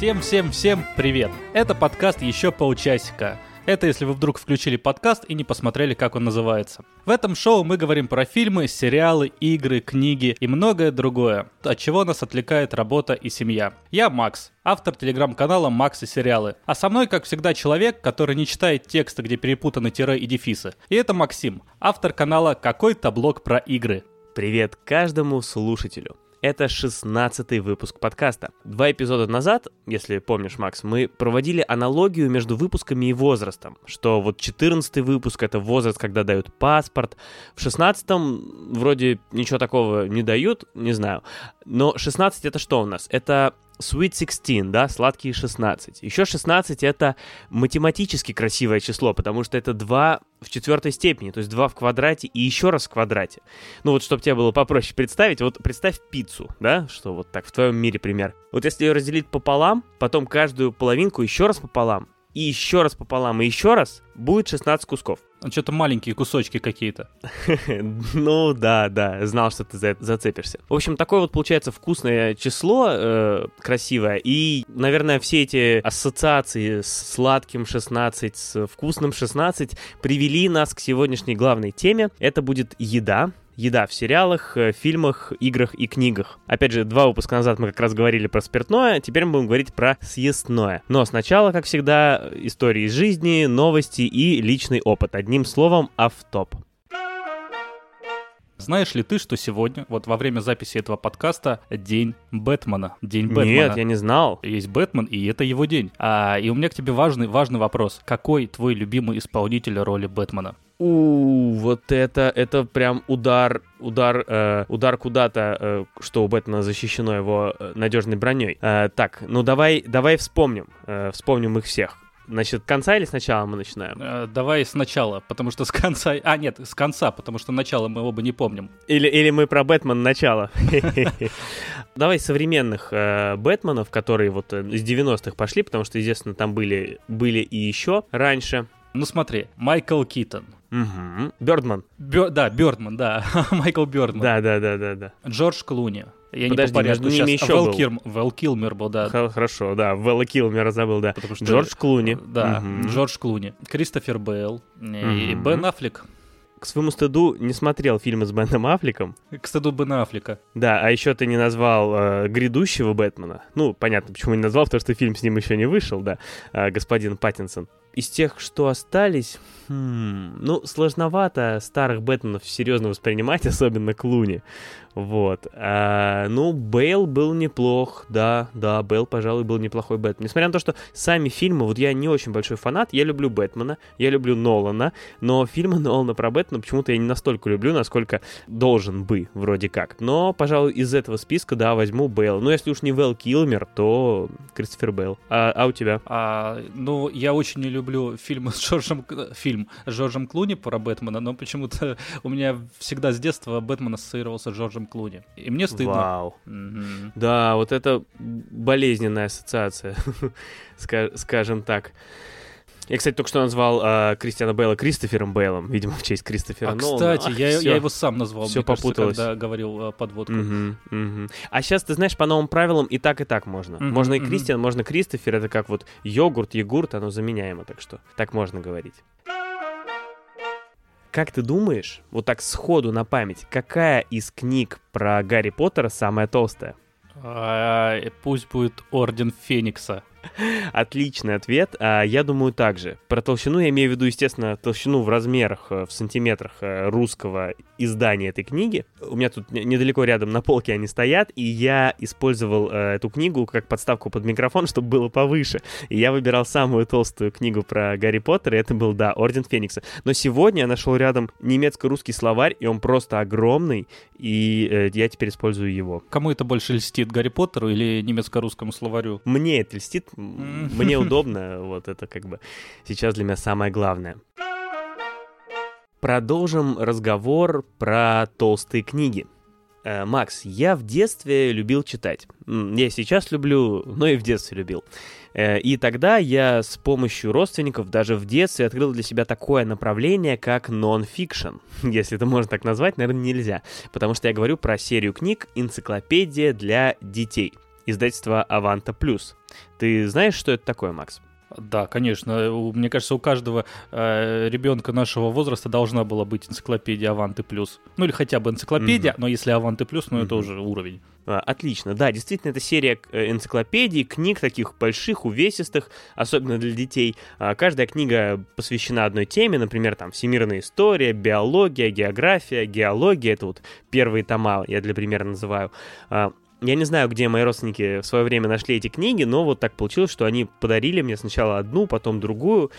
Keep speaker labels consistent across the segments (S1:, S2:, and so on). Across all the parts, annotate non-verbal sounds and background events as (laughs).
S1: Всем-всем-всем привет! Это подкаст «Еще полчасика». Это если вы вдруг включили подкаст и не посмотрели, как он называется. В этом шоу мы говорим про фильмы, сериалы, игры, книги и многое другое, от чего нас отвлекает работа и семья. Я Макс, автор телеграм-канала «Макс и сериалы». А со мной, как всегда, человек, который не читает тексты, где перепутаны тире и дефисы. И это Максим, автор канала «Какой-то блог про игры».
S2: Привет каждому слушателю. Это 16 выпуск подкаста. Два эпизода назад, если помнишь, Макс, мы проводили аналогию между выпусками и возрастом, что вот 14 выпуск — это возраст, когда дают паспорт, в 16 вроде ничего такого не дают, не знаю, но 16 — это что у нас? Это Sweet 16, да, сладкие 16. Еще 16 это математически красивое число, потому что это 2 в четвертой степени, то есть 2 в квадрате и еще раз в квадрате. Ну вот, чтобы тебе было попроще представить, вот представь пиццу, да, что вот так в твоем мире пример. Вот если ее разделить пополам, потом каждую половинку еще раз пополам, и еще раз пополам, и еще раз, будет 16 кусков.
S1: Что-то маленькие кусочки какие-то. (laughs)
S2: ну да, да, знал, что ты зацепишься. В общем, такое вот получается вкусное число, э, красивое. И, наверное, все эти ассоциации с сладким 16, с вкусным 16 привели нас к сегодняшней главной теме. Это будет еда, еда в сериалах, э, фильмах, играх и книгах. Опять же, два выпуска назад мы как раз говорили про спиртное, теперь мы будем говорить про съестное. Но сначала, как всегда, истории из жизни, новости и личный опыт. Одним словом, автоп.
S1: Знаешь ли ты, что сегодня, вот во время записи этого подкаста, день Бэтмена? День Бэтмена.
S2: Нет, я не знал.
S1: Есть Бэтмен, и это его день. А, и у меня к тебе важный, важный вопрос. Какой твой любимый исполнитель роли Бэтмена?
S2: У, вот это, это прям удар, удар, э, удар куда-то, э, что у Бэтмена защищено его э, надежной броней. Э, так, ну давай, давай вспомним, э, вспомним их всех. Значит, конца или сначала мы начинаем?
S1: Э, давай сначала, потому что с конца... А, нет, с конца, потому что начало мы оба не помним.
S2: Или, или мы про Бэтмен начало. Давай современных э, Бэтменов, которые вот э, из 90-х пошли, потому что, естественно, там были, были и еще раньше.
S1: Ну смотри, Майкл Китон.
S2: Угу. Бёрдман.
S1: Бё, да, Бёрдман, да. (laughs) Майкл Бёрдман.
S2: Да, да, да, да, да.
S1: Джордж Клуни.
S2: Я Подожди, не между ними
S1: сейчас.
S2: еще
S1: Вэл,
S2: был.
S1: Кир... Вэл Килмер был, да.
S2: Хорошо, да, Вэлла Килмера забыл, да.
S1: Потому что...
S2: Джордж Клуни.
S1: Да, угу. Джордж Клуни. Кристофер Бейл. Угу. И Бен Аффлек.
S2: К своему стыду не смотрел фильмы с Беном Аффлеком.
S1: К стыду Бена Аффлека.
S2: Да, а еще ты не назвал э, грядущего Бэтмена. Ну, понятно, почему не назвал, потому что фильм с ним еще не вышел, да, э, господин Паттинсон. Из тех, что остались, хм, ну, сложновато старых Бэтменов серьезно воспринимать, (laughs) особенно Клуни. Вот. А, ну, Бейл был неплох, да, да, Бейл, пожалуй, был неплохой Бэтмен. Несмотря на то, что сами фильмы, вот я не очень большой фанат, я люблю Бэтмена, я люблю Нолана, но фильмы Нолана про Бэтмена почему-то я не настолько люблю, насколько должен бы, вроде как. Но, пожалуй, из этого списка, да, возьму Бейл. Ну, если уж не Вэл Килмер, то Кристофер Бейл. А, а у тебя?
S1: А, ну, я очень не люблю фильмы с Джорджем... Фильм с Джорджем Клуни про Бэтмена, но почему-то у меня всегда с детства Бэтмен ассоциировался с Джорджем Клуни. И мне стыдно.
S2: Вау. Mm-hmm. Да, вот это болезненная ассоциация, (laughs) скажем так. Я, кстати, только что назвал э, Кристиана Бейла Кристофером Бейлом, видимо, в честь Кристофера
S1: а, Нолана. кстати, Ах, я, я его сам назвал,
S2: все
S1: попуталось. Кажется, когда говорил э, подводку.
S2: Угу, угу. А сейчас, ты знаешь, по новым правилам и так, и так можно. Угу, можно и Кристиан, угу. можно Кристофер, это как вот йогурт, йогурт, оно заменяемо, так что так можно говорить. Как ты думаешь, вот так сходу на память, какая из книг про Гарри Поттера самая толстая?
S1: А, пусть будет Орден Феникса.
S2: Отличный ответ. А, я думаю так же. Про толщину я имею в виду, естественно, толщину в размерах, э, в сантиметрах э, русского издания этой книги. У меня тут недалеко рядом на полке они стоят, и я использовал э, эту книгу как подставку под микрофон, (laughs) чтобы было повыше. И я выбирал самую толстую книгу про Гарри Поттера, и это был, да, Орден Феникса. Но сегодня я нашел рядом немецко-русский словарь, и он просто огромный, и я теперь использую его.
S1: Кому это больше льстит, Гарри Поттеру или немецко-русскому словарю?
S2: Мне это льстит, мне удобно, вот это как бы сейчас для меня самое главное. Продолжим разговор про толстые книги. Э, Макс, я в детстве любил читать. Я сейчас люблю, но и в детстве любил. Э, и тогда я с помощью родственников даже в детстве открыл для себя такое направление, как нон-фикшн. (laughs) Если это можно так назвать, наверное, нельзя. Потому что я говорю про серию книг «Энциклопедия для детей». Издательства Аванта Плюс. Ты знаешь, что это такое, Макс?
S1: Да, конечно. Мне кажется, у каждого э, ребенка нашего возраста должна была быть энциклопедия Аванты Плюс. Ну или хотя бы энциклопедия, mm-hmm. но если Аванты Плюс, ну mm-hmm. это уже уровень.
S2: А, отлично, да, действительно, это серия э, энциклопедий, книг таких больших, увесистых, особенно для детей. А, каждая книга посвящена одной теме, например, там всемирная история, биология, география, геология, это вот первые тома, я для примера называю. Я не знаю, где мои родственники в свое время нашли эти книги, но вот так получилось, что они подарили мне сначала одну, потом другую.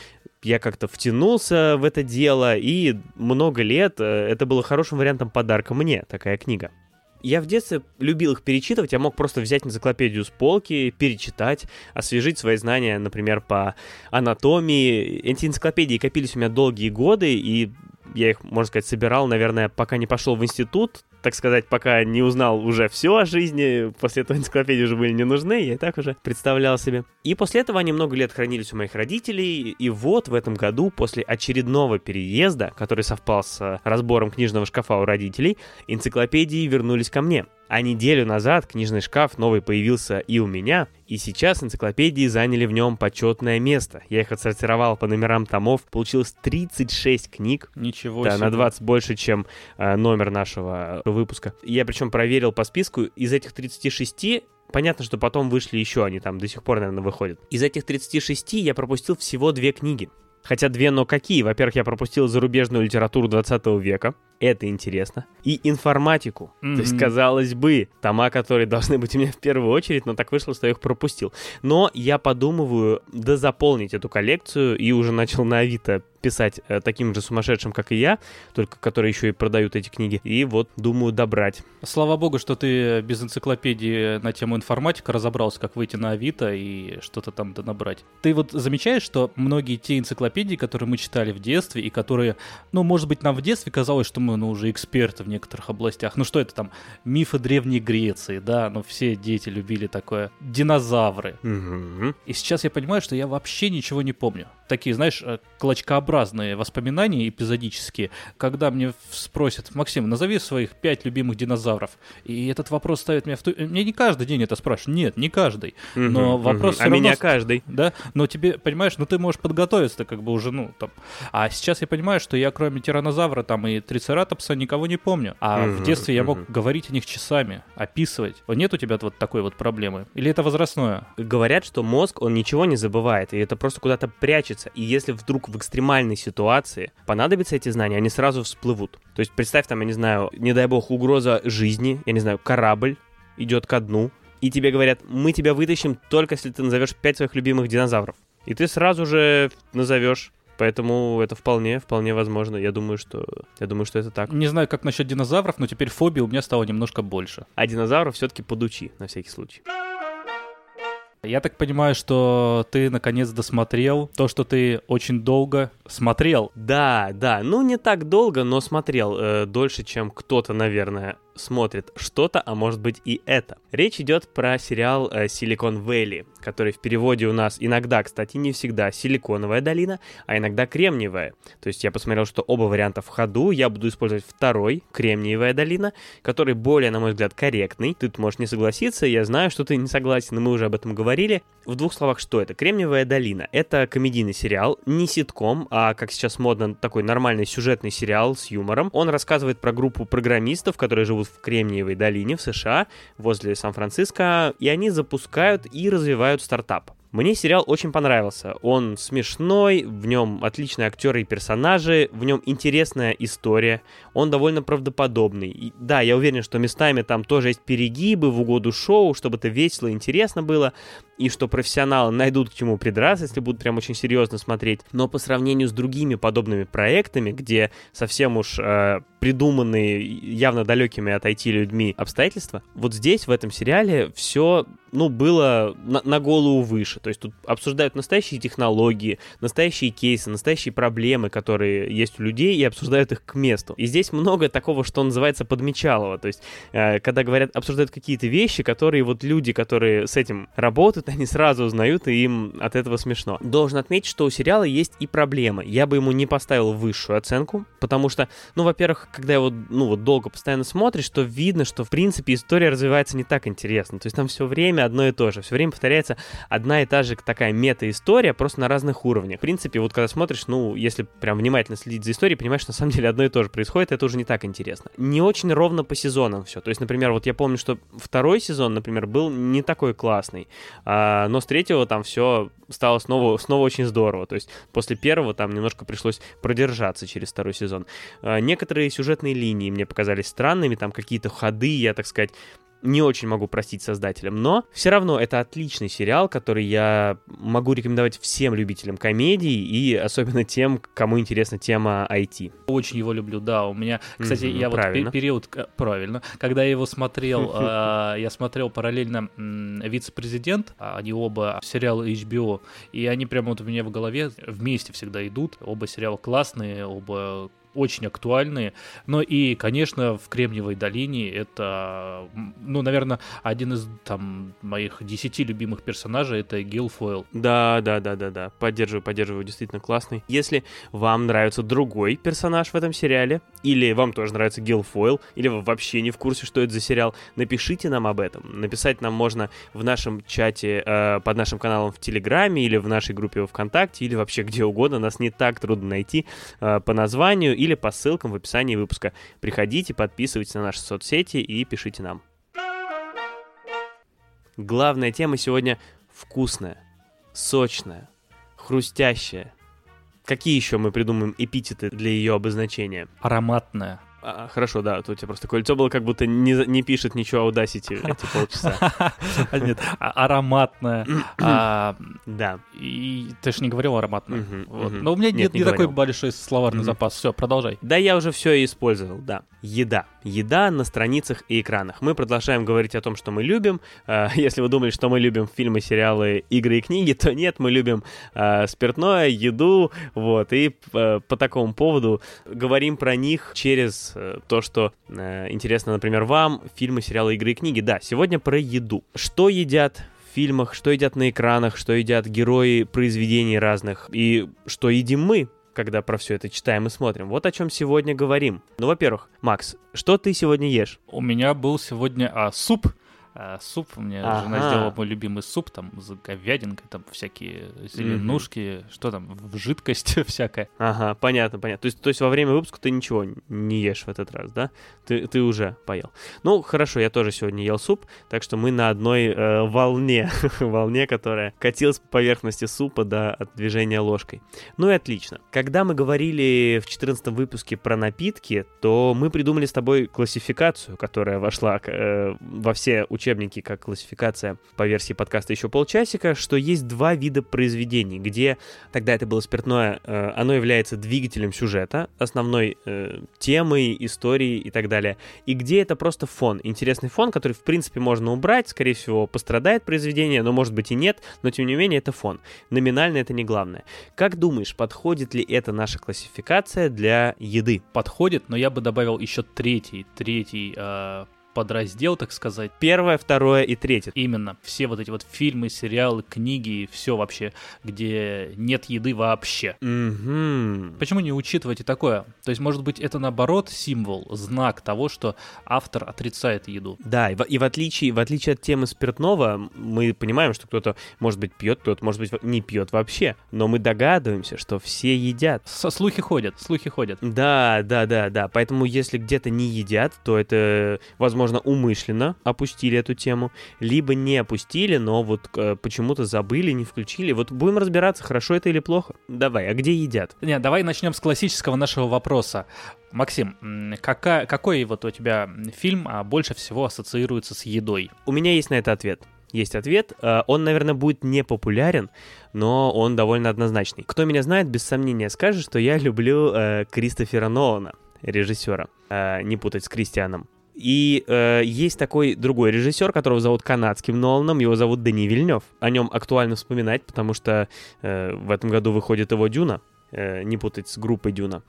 S2: Я как-то втянулся в это дело, и много лет э, это было хорошим вариантом подарка мне, такая книга. Я в детстве любил их перечитывать, я мог просто взять энциклопедию с полки, перечитать, освежить свои знания, например, по анатомии. Эти энциклопедии копились у меня долгие годы, и я их, можно сказать, собирал, наверное, пока не пошел в институт, так сказать, пока не узнал уже все о жизни, после этого энциклопедии уже были не нужны, я и так уже представлял себе. И после этого они много лет хранились у моих родителей, и вот в этом году, после очередного переезда, который совпал с разбором книжного шкафа у родителей, энциклопедии вернулись ко мне. А неделю назад книжный шкаф новый появился и у меня, и сейчас энциклопедии заняли в нем почетное место. Я их отсортировал по номерам томов, получилось 36 книг.
S1: Ничего
S2: да,
S1: себе.
S2: на 20 больше, чем э, номер нашего выпуска. Я причем проверил по списку, из этих 36 Понятно, что потом вышли еще, они там до сих пор, наверное, выходят. Из этих 36 я пропустил всего две книги. Хотя две, но какие? Во-первых, я пропустил зарубежную литературу 20 века. Это интересно. И информатику. Mm-hmm. То есть, казалось бы, тома, которые должны быть у меня в первую очередь, но так вышло, что я их пропустил. Но я подумываю дозаполнить эту коллекцию и уже начал на Авито писать э, таким же сумасшедшим, как и я, только которые еще и продают эти книги. И вот думаю добрать.
S1: Слава богу, что ты без энциклопедии на тему информатика разобрался, как выйти на Авито и что-то там набрать. Ты вот замечаешь, что многие те энциклопедии, которые мы читали в детстве и которые, ну, может быть, нам в детстве казалось, что мы, ну, уже эксперты в некоторых областях. Ну, что это там? Мифы Древней Греции, да, ну, все дети любили такое. Динозавры.
S2: Угу.
S1: И сейчас я понимаю, что я вообще ничего не помню. Такие, знаешь, э, клочкообразные воспоминания эпизодические, когда мне спросят, Максим, назови своих пять любимых динозавров. И этот вопрос ставит меня в ту... Мне не каждый день это спрашивают. Нет, не каждый. Но угу, вопрос угу.
S2: А равно... меня каждый.
S1: Да, но тебе, понимаешь, ну ты можешь подготовиться как бы уже, ну, там. А сейчас я понимаю, что я кроме тиранозавра там и трицератопса никого не помню. А угу, в детстве я мог угу. говорить о них часами, описывать. Нет у тебя вот такой вот проблемы? Или это возрастное?
S2: Говорят, что мозг, он ничего не забывает, и это просто куда-то прячется. И если вдруг в экстремальной ситуации понадобятся эти знания, они сразу всплывут. То есть представь там, я не знаю, не дай бог, угроза жизни, я не знаю, корабль идет ко дну, и тебе говорят, мы тебя вытащим только если ты назовешь пять своих любимых динозавров. И ты сразу же назовешь Поэтому это вполне, вполне возможно. Я думаю, что, я думаю, что это так.
S1: Не знаю, как насчет динозавров, но теперь фобия у меня стала немножко больше.
S2: А динозавров все-таки подучи, на всякий случай.
S1: Я так понимаю, что ты наконец досмотрел то, что ты очень долго смотрел.
S2: Да, да, ну не так долго, но смотрел э, дольше, чем кто-то, наверное, смотрит что-то, а может быть и это. Речь идет про сериал э, Silicon который в переводе у нас иногда, кстати, не всегда Силиконовая долина, а иногда Кремниевая. То есть я посмотрел, что оба варианта в ходу, я буду использовать второй, Кремниевая долина, который более, на мой взгляд, корректный. Ты можешь не согласиться, я знаю, что ты не согласен, мы уже об этом говорили. В двух словах, что это? Кремниевая долина. Это комедийный сериал, не ситком, а, как сейчас модно, такой нормальный сюжетный сериал с юмором. Он рассказывает про группу программистов, которые живут в Кремниевой долине в США, возле Сан-Франциско, и они запускают и развивают стартап. Мне сериал очень понравился. Он смешной, в нем отличные актеры и персонажи, в нем интересная история, он довольно правдоподобный. И, да, я уверен, что местами там тоже есть перегибы в угоду шоу, чтобы это весело и интересно было, и что профессионалы найдут к чему придраться, если будут прям очень серьезно смотреть. Но по сравнению с другими подобными проектами, где совсем уж э, придуманные явно далекими от IT людьми обстоятельства, вот здесь, в этом сериале, все ну, было на, на голову выше. То есть тут обсуждают настоящие технологии, настоящие кейсы, настоящие проблемы, которые есть у людей, и обсуждают их к месту. И здесь много такого, что называется подмечалово. То есть, э, когда говорят, обсуждают какие-то вещи, которые вот люди, которые с этим работают, (laughs) они сразу узнают, и им от этого смешно. Должен отметить, что у сериала есть и проблемы. Я бы ему не поставил высшую оценку, потому что, ну, во-первых, когда его, ну, вот долго постоянно смотришь, то видно, что, в принципе, история развивается не так интересно. То есть там все время одно и то же. Все время повторяется одна и та же такая мета-история, просто на разных уровнях. В принципе, вот когда смотришь, ну, если прям внимательно следить за историей, понимаешь, что на самом деле одно и то же происходит, это уже не так интересно. Не очень ровно по сезонам все. То есть, например, вот я помню, что второй сезон, например, был не такой классный, а, но с третьего там все стало снова, снова очень здорово. То есть после первого там немножко пришлось продержаться через второй сезон. А, некоторые сюжетные линии мне показались странными, там какие-то ходы, я, так сказать, не очень могу простить создателям, но все равно это отличный сериал, который я могу рекомендовать всем любителям комедий и особенно тем, кому интересна тема IT.
S1: Очень его люблю, да. У меня, кстати, mm-hmm, я правильно. вот период, правильно, когда я его смотрел, (laughs) а, я смотрел параллельно вице-президент, а они оба сериалы HBO, и они прямо вот у меня в голове вместе всегда идут. Оба сериала классные, оба очень актуальные. Но и, конечно, в Кремниевой долине это, ну, наверное, один из там моих десяти любимых персонажей это Гилфойл.
S2: Да, да, да, да, да. Поддерживаю, поддерживаю, действительно классный. Если вам нравится другой персонаж в этом сериале, или вам тоже нравится Гилфойл, или вы вообще не в курсе, что это за сериал, напишите нам об этом. Написать нам можно в нашем чате э, под нашим каналом в Телеграме, или в нашей группе ВКонтакте, или вообще где угодно. Нас не так трудно найти э, по названию или по ссылкам в описании выпуска. Приходите, подписывайтесь на наши соцсети и пишите нам. Главная тема сегодня вкусная, сочная, хрустящая. Какие еще мы придумаем эпитеты для ее обозначения?
S1: Ароматная.
S2: А, хорошо, да, тут у тебя просто кольцо было, как будто не, не пишет ничего Audacity (laughs) эти полчаса.
S1: Нет, а, ароматная. (clears throat) А,
S2: да.
S1: И ты же не говорил ароматная. Но у меня нет не такой большой словарный запас. Все, продолжай.
S2: Да, я уже все использовал, да. Еда. Еда на страницах и экранах. Мы продолжаем говорить о том, что мы любим. (laughs) Если вы думали, что мы любим фильмы, сериалы, игры и книги, то нет, мы любим спиртное, еду, вот. И по такому поводу говорим про них через Э, то, что э, интересно, например, вам, фильмы, сериалы, игры и книги. Да, сегодня про еду. Что едят в фильмах, что едят на экранах, что едят герои произведений разных, и что едим мы, когда про все это читаем и смотрим. Вот о чем сегодня говорим. Ну, во-первых, Макс, что ты сегодня ешь?
S1: У меня был сегодня а, суп а, суп. У меня ага. жена сделала мой любимый суп, там, с говядинкой, там, всякие зеленушки, mm-hmm. что там, в жидкость (laughs) всякая.
S2: Ага, понятно, понятно. То есть, то есть во время выпуска ты ничего не ешь в этот раз, да? Ты, ты уже поел. Ну, хорошо, я тоже сегодня ел суп, так что мы на одной э, волне, (laughs) волне, которая катилась по поверхности супа до от движения ложкой. Ну и отлично. Когда мы говорили в 14 выпуске про напитки, то мы придумали с тобой классификацию, которая вошла э, во все учебнике как классификация по версии подкаста еще полчасика, что есть два вида произведений, где тогда это было спиртное, э, оно является двигателем сюжета, основной э, темой, историей и так далее, и где это просто фон, интересный фон, который в принципе можно убрать, скорее всего пострадает произведение, но может быть и нет, но тем не менее это фон. Номинально это не главное. Как думаешь, подходит ли эта наша классификация для еды?
S1: Подходит, но я бы добавил еще третий, третий э, подраздел, так сказать.
S2: Первое, второе и третье.
S1: Именно. Все вот эти вот фильмы, сериалы, книги, все вообще, где нет еды вообще.
S2: Mm-hmm.
S1: Почему не учитывать и такое? То есть, может быть, это наоборот символ, знак того, что автор отрицает еду.
S2: Да, и в, и в, отличие, в отличие от темы спиртного, мы понимаем, что кто-то, может быть, пьет, кто-то, может быть, не пьет вообще. Но мы догадываемся, что все едят.
S1: Со слухи ходят, слухи ходят.
S2: Да, да, да, да. Поэтому, если где-то не едят, то это, возможно, возможно, умышленно опустили эту тему, либо не опустили, но вот э, почему-то забыли, не включили. Вот будем разбираться, хорошо это или плохо. Давай, а где едят?
S1: Не, давай начнем с классического нашего вопроса. Максим, какая, какой вот у тебя фильм а, больше всего ассоциируется с едой?
S2: У меня есть на это ответ есть ответ. Э, он, наверное, будет не популярен, но он довольно однозначный. Кто меня знает, без сомнения скажет, что я люблю э, Кристофера Нолана, режиссера. Э, не путать с Кристианом. И э, есть такой другой режиссер, которого зовут канадским Ноланом, его зовут Дани Вильнев. О нем актуально вспоминать, потому что э, в этом году выходит его Дюна, э, не путать с группой Дюна.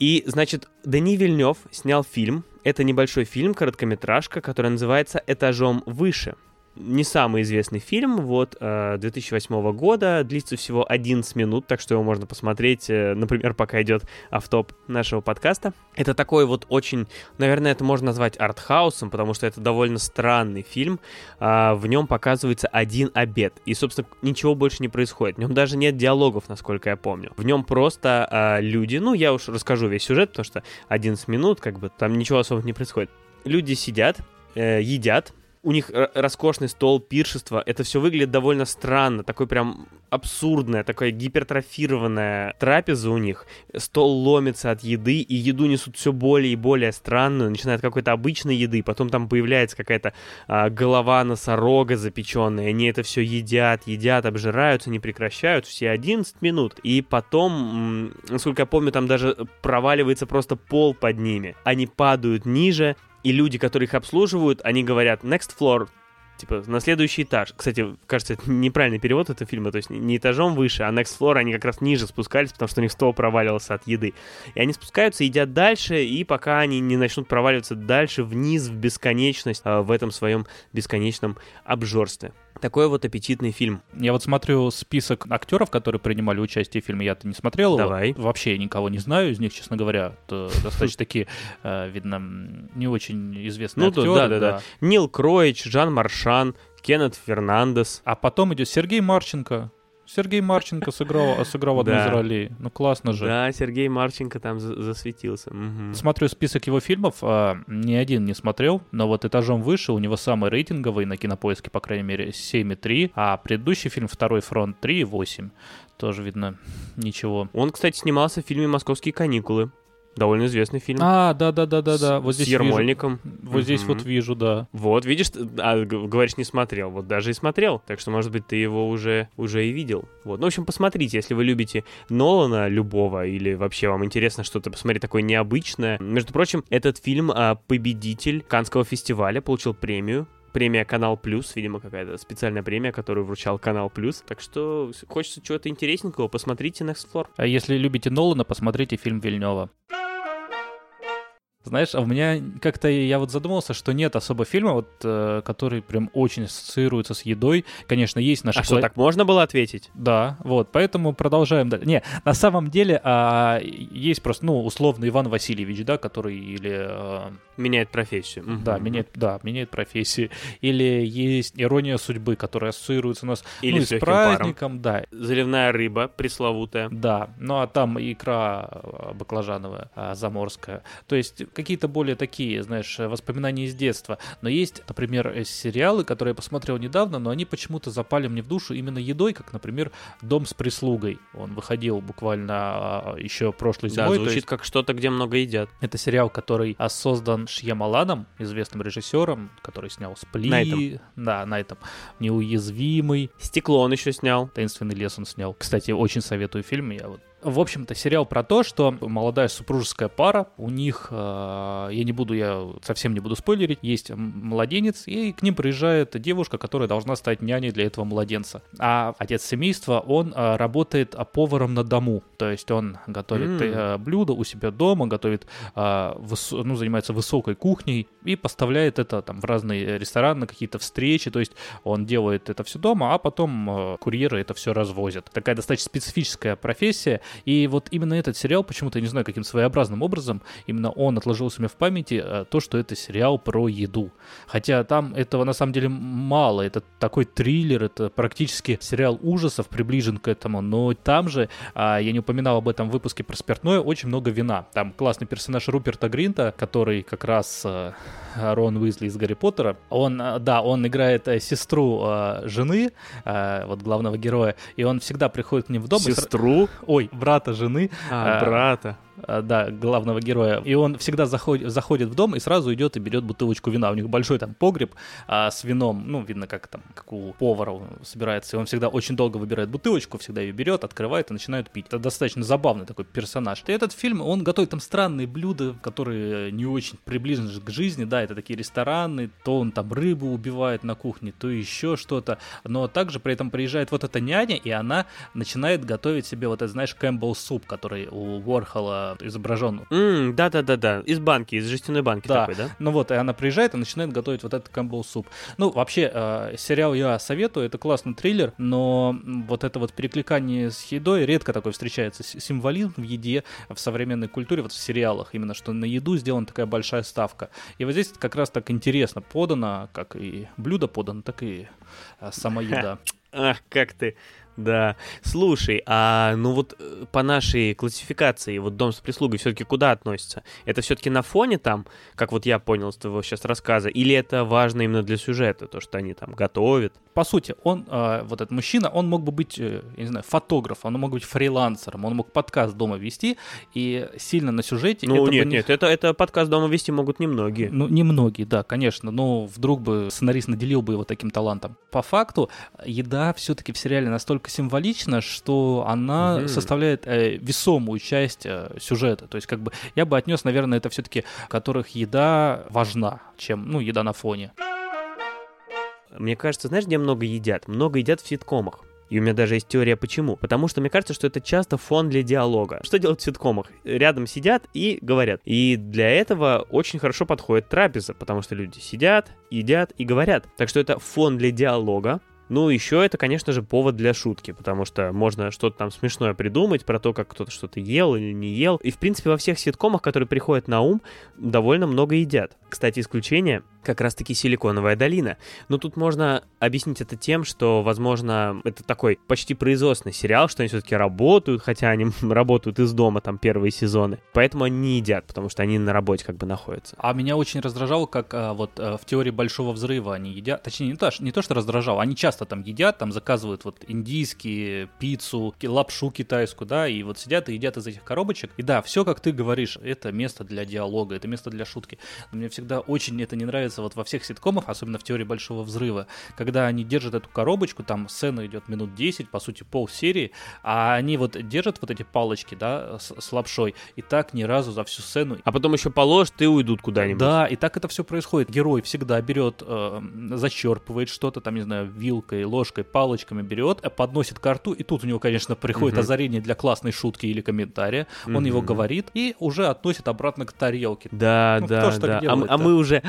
S2: И, значит, Дани Вильнев снял фильм. Это небольшой фильм, короткометражка, который называется «Этажом выше». Не самый известный фильм, вот, 2008 э, года, длится всего 11 минут, так что его можно посмотреть, э, например, пока идет автоп нашего подкаста. Это такой вот очень, наверное, это можно назвать артхаусом, потому что это довольно странный фильм. А, в нем показывается один обед, и, собственно, ничего больше не происходит. В нем даже нет диалогов, насколько я помню. В нем просто а, люди, ну, я уж расскажу весь сюжет, потому что 11 минут, как бы, там ничего особо не происходит. Люди сидят, э, едят, у них роскошный стол, пиршество. Это все выглядит довольно странно. Такой прям абсурдная, такая гипертрофированная трапеза у них. Стол ломится от еды, и еду несут все более и более странную. Начинает какой-то обычной еды, потом там появляется какая-то а, голова носорога запеченная. Они это все едят, едят, обжираются, не прекращают. Все 11 минут. И потом, насколько я помню, там даже проваливается просто пол под ними. Они падают ниже, и люди, которые их обслуживают, они говорят next floor, типа на следующий этаж. Кстати, кажется, это неправильный перевод этого фильма, то есть не этажом выше, а next floor они как раз ниже спускались, потому что у них стол проваливался от еды. И они спускаются, едят дальше, и пока они не начнут проваливаться дальше вниз в бесконечность а, в этом своем бесконечном обжорстве. Такой вот аппетитный фильм.
S1: Я вот смотрю список актеров, которые принимали участие в фильме. Я-то не смотрел
S2: Давай.
S1: его. Вообще никого не знаю из них, честно говоря. Это (laughs) достаточно такие, э, видно, не очень известные
S2: ну,
S1: актеры.
S2: Да, да, да. Нил Кроич, Жан Маршан, Кеннет Фернандес.
S1: А потом идет Сергей Марченко. Сергей Марченко сыграл, сыграл одну из ролей. Ну, классно же.
S2: Да, Сергей Марченко там засветился.
S1: Угу. Смотрю список его фильмов, а, ни один не смотрел, но вот «Этажом выше» у него самый рейтинговый на кинопоиске, по крайней мере, 7,3, а предыдущий фильм «Второй фронт» 3,8. Тоже видно ничего.
S2: Он, кстати, снимался в фильме «Московские каникулы». Довольно известный фильм.
S1: А, да, да, да, да, да.
S2: Вот здесь с Ермольником.
S1: Вижу. Вот здесь вот вижу, да.
S2: Вот, видишь, а, говоришь, не смотрел. Вот даже и смотрел. Так что, может быть, ты его уже, уже и видел. Вот. Ну, в общем, посмотрите, если вы любите Нолана любого, или вообще вам интересно что-то посмотреть такое необычное. Между прочим, этот фильм а, победитель Канского фестиваля, получил премию премия Канал Плюс, видимо, какая-то специальная премия, которую вручал Канал Плюс. Так что хочется чего-то интересненького, посмотрите Next Floor.
S1: А если любите Нолана, посмотрите фильм Вильнева. Знаешь, а у меня как-то я вот задумался, что нет особо фильма, вот, э, который прям очень ассоциируется с едой. Конечно, есть наши...
S2: А что, так можно было ответить?
S1: Да, вот, поэтому продолжаем. Не, на самом деле а, есть просто, ну, условно Иван Васильевич, да, который или... А...
S2: Меняет профессию.
S1: Да, угу. меняет, да, меняет профессию. Или есть ирония судьбы, которая ассоциируется у нас
S2: или
S1: ну,
S2: с, с
S1: праздником,
S2: паром. да. Заливная рыба пресловутая.
S1: Да, ну а там икра а, баклажановая, а, заморская. То есть какие-то более такие, знаешь, воспоминания из детства. Но есть, например, сериалы, которые я посмотрел недавно, но они почему-то запали мне в душу именно едой, как, например, «Дом с прислугой». Он выходил буквально а, еще прошлой зимой.
S2: Да, звучит есть... как что-то, где много едят.
S1: Это сериал, который создан Шьямаланом, известным режиссером, который снял «Спли».
S2: Найтом.
S1: Да, Найтом. «Неуязвимый».
S2: «Стекло» он еще снял.
S1: «Таинственный лес» он снял. Кстати, очень советую фильм. Я вот в общем-то, сериал про то, что молодая супружеская пара, у них, э, я не буду, я совсем не буду спойлерить, есть младенец, и к ним приезжает девушка, которая должна стать няней для этого младенца. А отец семейства, он э, работает поваром на дому, то есть он готовит mm. блюда у себя дома, готовит, выс- ну, занимается высокой кухней и поставляет это там в разные рестораны, какие-то встречи, то есть он делает это все дома, а потом курьеры это все развозят. Такая достаточно специфическая профессия, и вот именно этот сериал, почему-то, не знаю, каким своеобразным образом, именно он отложился у меня в памяти, э, то, что это сериал про еду. Хотя там этого на самом деле мало, это такой триллер, это практически сериал ужасов, приближен к этому, но там же, а, я не упоминал об этом в выпуске про спиртное, очень много вина. Там классный персонаж Руперта Гринта, который как раз э, Рон Уизли из Гарри Поттера. Он, э, да, он играет сестру жены, вот главного героя, и он всегда приходит к ним в дом.
S2: Сестру?
S1: И... Ой, брата жены.
S2: А, брата.
S1: Э, да, главного героя. И он всегда заходит, заходит в дом и сразу идет и берет бутылочку вина. У них большой там погреб а, с вином, ну, видно, как там, как у повара собирается. И он всегда очень долго выбирает бутылочку, всегда ее берет, открывает и начинает пить. Это достаточно забавный такой персонаж. И этот фильм, он готовит там странные блюда, которые не очень приближены к жизни. Да, это такие рестораны, то он там рыбу убивает на кухне, то еще что-то. Но также при этом приезжает вот эта няня, и она начинает готовить себе вот этот, знаешь, Кэмпбелл суп, который у Уорхола э, изображен.
S2: Mm, да-да-да-да, из банки, из жестяной банки
S1: Да.
S2: такой, да?
S1: Ну вот, и она приезжает и начинает готовить вот этот камбол суп. Ну, вообще, э, сериал я советую, это классный триллер, но вот это вот перекликание с едой редко такое встречается. Символизм в еде в современной культуре, вот в сериалах, именно что на еду сделана такая большая ставка. И вот здесь как раз так интересно подано, как и блюдо подано, так и э, сама еда. (laughs)
S2: Ах, как ты. Да. Слушай, а ну вот э, по нашей классификации, вот дом с прислугой все-таки куда относится? Это все-таки на фоне там, как вот я понял с твоего сейчас рассказа, или это важно именно для сюжета, то, что они там готовят?
S1: По сути, он, э, вот этот мужчина, он мог бы быть, э, я не знаю, фотографом, он мог быть фрилансером, он мог подкаст дома вести, и сильно на сюжете...
S2: Ну
S1: бы
S2: нет,
S1: не-
S2: нет, это, это подкаст дома вести могут немногие.
S1: Ну, немногие, да, конечно, но вдруг бы сценарист наделил бы его таким талантом. По факту, еда все-таки в сериале настолько символична, что она
S2: Мгм.
S1: составляет э, весомую часть э, сюжета. То есть, как бы, я бы отнес, наверное, это все-таки, которых еда важна, чем, ну, еда на фоне.
S2: Мне кажется, знаешь, где много едят? Много едят в ситкомах. И у меня даже есть теория почему. Потому что мне кажется, что это часто фон для диалога. Что делать в ситкомах? Рядом сидят и говорят. И для этого очень хорошо подходит трапеза, потому что люди сидят, едят и говорят. Так что это фон для диалога. Ну, еще это, конечно же, повод для шутки, потому что можно что-то там смешное придумать про то, как кто-то что-то ел или не ел. И, в принципе, во всех ситкомах, которые приходят на ум, довольно много едят. Кстати, исключение как раз-таки Силиконовая долина. Но тут можно объяснить это тем, что, возможно, это такой почти производственный сериал, что они все-таки работают, хотя они (laughs) работают из дома там первые сезоны. Поэтому они не едят, потому что они на работе как бы находятся.
S1: А меня очень раздражало, как а, вот а, в теории большого взрыва они едят. Точнее, не то, не то, что раздражало, они часто там едят, там заказывают вот индийские, пиццу, лапшу китайскую, да, и вот сидят и едят из этих коробочек. И да, все, как ты говоришь, это место для диалога, это место для шутки. Но мне всегда очень это не нравится вот во всех ситкомах, особенно в теории большого взрыва, когда они держат эту коробочку, там сцена идет минут 10, по сути, пол серии, а они вот держат вот эти палочки, да, с, с лапшой, и так ни разу за всю сцену
S2: А потом еще положат и уйдут куда-нибудь.
S1: да, и так это все происходит. Герой всегда берет, э, зачерпывает что-то, там, не знаю, вилкой, ложкой, палочками берет, э, подносит к рту, и тут у него, конечно, приходит
S2: Мгм.
S1: озарение для классной шутки или комментария. Он его говорит и уже относит обратно к тарелке.
S2: Да,
S1: Ну,
S2: да, да. А, а мы уже,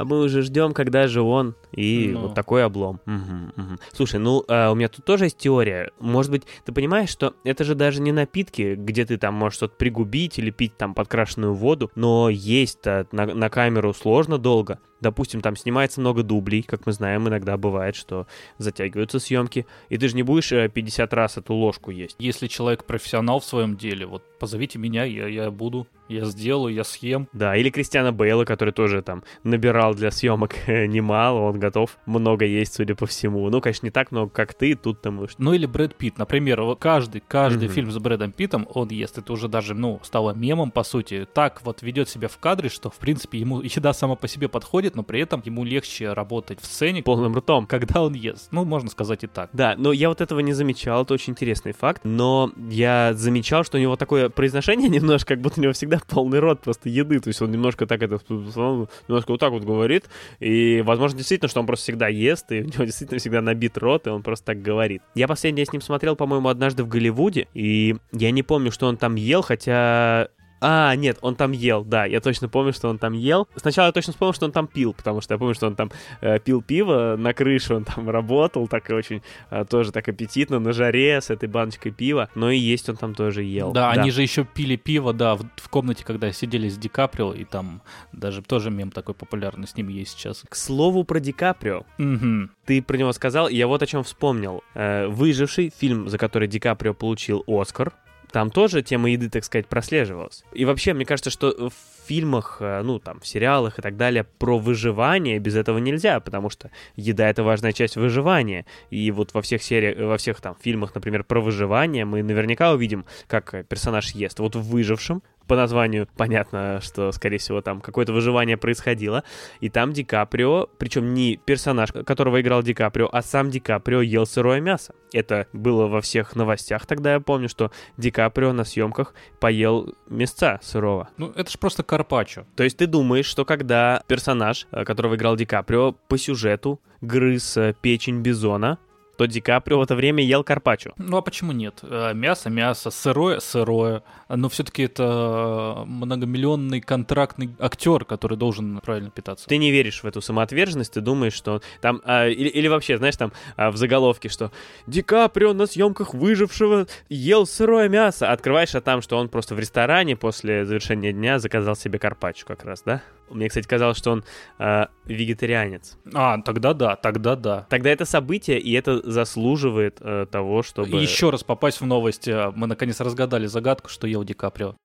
S2: а мы уже ждем, когда же он и
S1: Ну.
S2: вот такой облом. Мгм, мгм. Слушай, ну а, у меня тут тоже есть теория. Может быть, ты понимаешь, что это же даже не напитки, где ты там можешь что-то пригубить или пить там подкрашенную воду, но есть-то на, на камеру сложно долго. Допустим, там снимается много дублей, как мы знаем, иногда бывает, что затягиваются съемки, и ты же не будешь э, 50 раз эту ложку есть.
S1: Если человек профессионал в своем деле, вот позовите меня, я, я буду, я сделаю, я съем.
S2: Да, или Кристиана Бейла, который тоже там набирал для съемок немало, он готов много есть, судя по всему. Ну, конечно, не так много, как ты, тут там.
S1: Ну или Брэд Питт, например, вот каждый, каждый
S2: Мгм.
S1: фильм с Брэдом Питтом он ест. Это уже даже, ну, стало мемом, по сути. Так вот ведет себя в кадре, что, в принципе, ему (laughs) еда сама по себе подходит, но при этом ему легче работать в сцене,
S2: полным ртом.
S1: когда он ест. Ну, можно сказать и так.
S2: Да, но я вот этого не замечал, это очень интересный факт, но я замечал, что у него такое произношение (laughs) немножко, как будто у него всегда полный рот просто еды, то есть он немножко так это, немножко вот так вот говорит, и, возможно, действительно, что он просто всегда ест, и у него действительно всегда набит рот, и он просто так говорит. Я последнее с ним смотрел, по-моему, однажды в Голливуде, и я не помню, что он там ел, хотя а, нет, он там ел, да, я точно помню, что он там ел. Сначала я точно вспомнил, что он там пил, потому что я помню, что он там э, пил пиво на крыше, он там работал, так и очень, э, тоже так аппетитно, на жаре, с этой баночкой пива, но и есть он там тоже ел.
S1: Да, они же еще пили пиво, да, в, в комнате, когда сидели с Ди Каприо, и там даже тоже мем такой популярный с ним есть сейчас.
S2: К слову про Ди Каприо,
S1: Мгм.
S2: ты про него сказал, и я вот о чем вспомнил. Э, «Выживший», фильм, за который Ди Каприо получил Оскар, там тоже тема еды, так сказать, прослеживалась. И вообще, мне кажется, что в фильмах, э, ну, там, в сериалах и так далее, про выживание без этого нельзя, потому что еда — это важная часть выживания. И вот во всех сериях, во всех там фильмах, например, про выживание мы наверняка увидим, как э, персонаж ест. Вот в «Выжившем» по названию понятно, что, скорее всего, там какое-то выживание происходило. И там Ди Каприо, причем не персонаж, которого играл Ди Каприо, а сам Ди Каприо ел сырое мясо. Это было во всех новостях тогда, я помню, что Ди Каприо на съемках поел мясца сырого.
S1: Ну, это же просто карпаччо.
S2: То есть ты думаешь, что когда персонаж, э, которого играл Ди Каприо, по сюжету грыз э, печень бизона, то Ди Каприо в это время ел карпаччо.
S1: Ну а почему нет? Э, мясо, мясо, сырое, сырое. Но все-таки это многомиллионный контрактный актер, который должен правильно питаться.
S2: Ты не веришь в эту самоотверженность, ты думаешь, что там... А, или, или вообще, знаешь, там а, в заголовке, что Ди Каприо на съемках выжившего ел сырое мясо. Открываешь, а там, что он просто в ресторане после завершения дня заказал себе карпаччо как раз, да? Мне, кстати, казалось, что он э, вегетарианец.
S1: А, тогда да, тогда да.
S2: Тогда это событие, и это заслуживает э, того, чтобы...
S1: Еще раз попасть в новости. Мы наконец разгадали загадку, что ел Ди Каприо.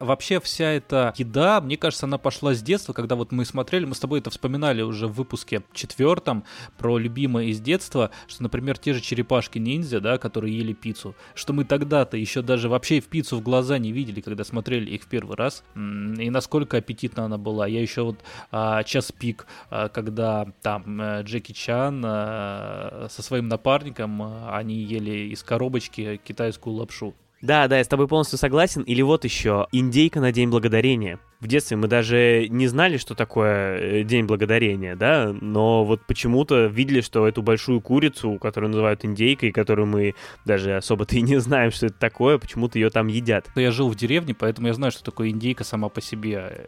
S1: Вообще вся эта еда, мне кажется, она пошла с детства, когда вот мы смотрели, мы с тобой это вспоминали уже в выпуске четвертом про любимое из детства, что, например, те же черепашки-ниндзя, да, которые ели пиццу, что мы тогда-то еще даже вообще в пиццу в глаза не видели, когда смотрели их в первый раз, и насколько аппетитна она была. Я еще вот а, час пик, а, когда там а, Джеки Чан а, со своим напарником, а, они ели из коробочки китайскую лапшу.
S2: Да, да, я с тобой полностью согласен. Или вот еще индейка на День Благодарения. В детстве мы даже не знали, что такое э, День Благодарения, да, но вот почему-то видели, что эту большую курицу, которую называют индейкой, которую мы даже особо-то и не знаем, что это такое, почему-то ее там едят.
S1: Я жил в деревне, поэтому я знаю, что такое индейка сама по себе.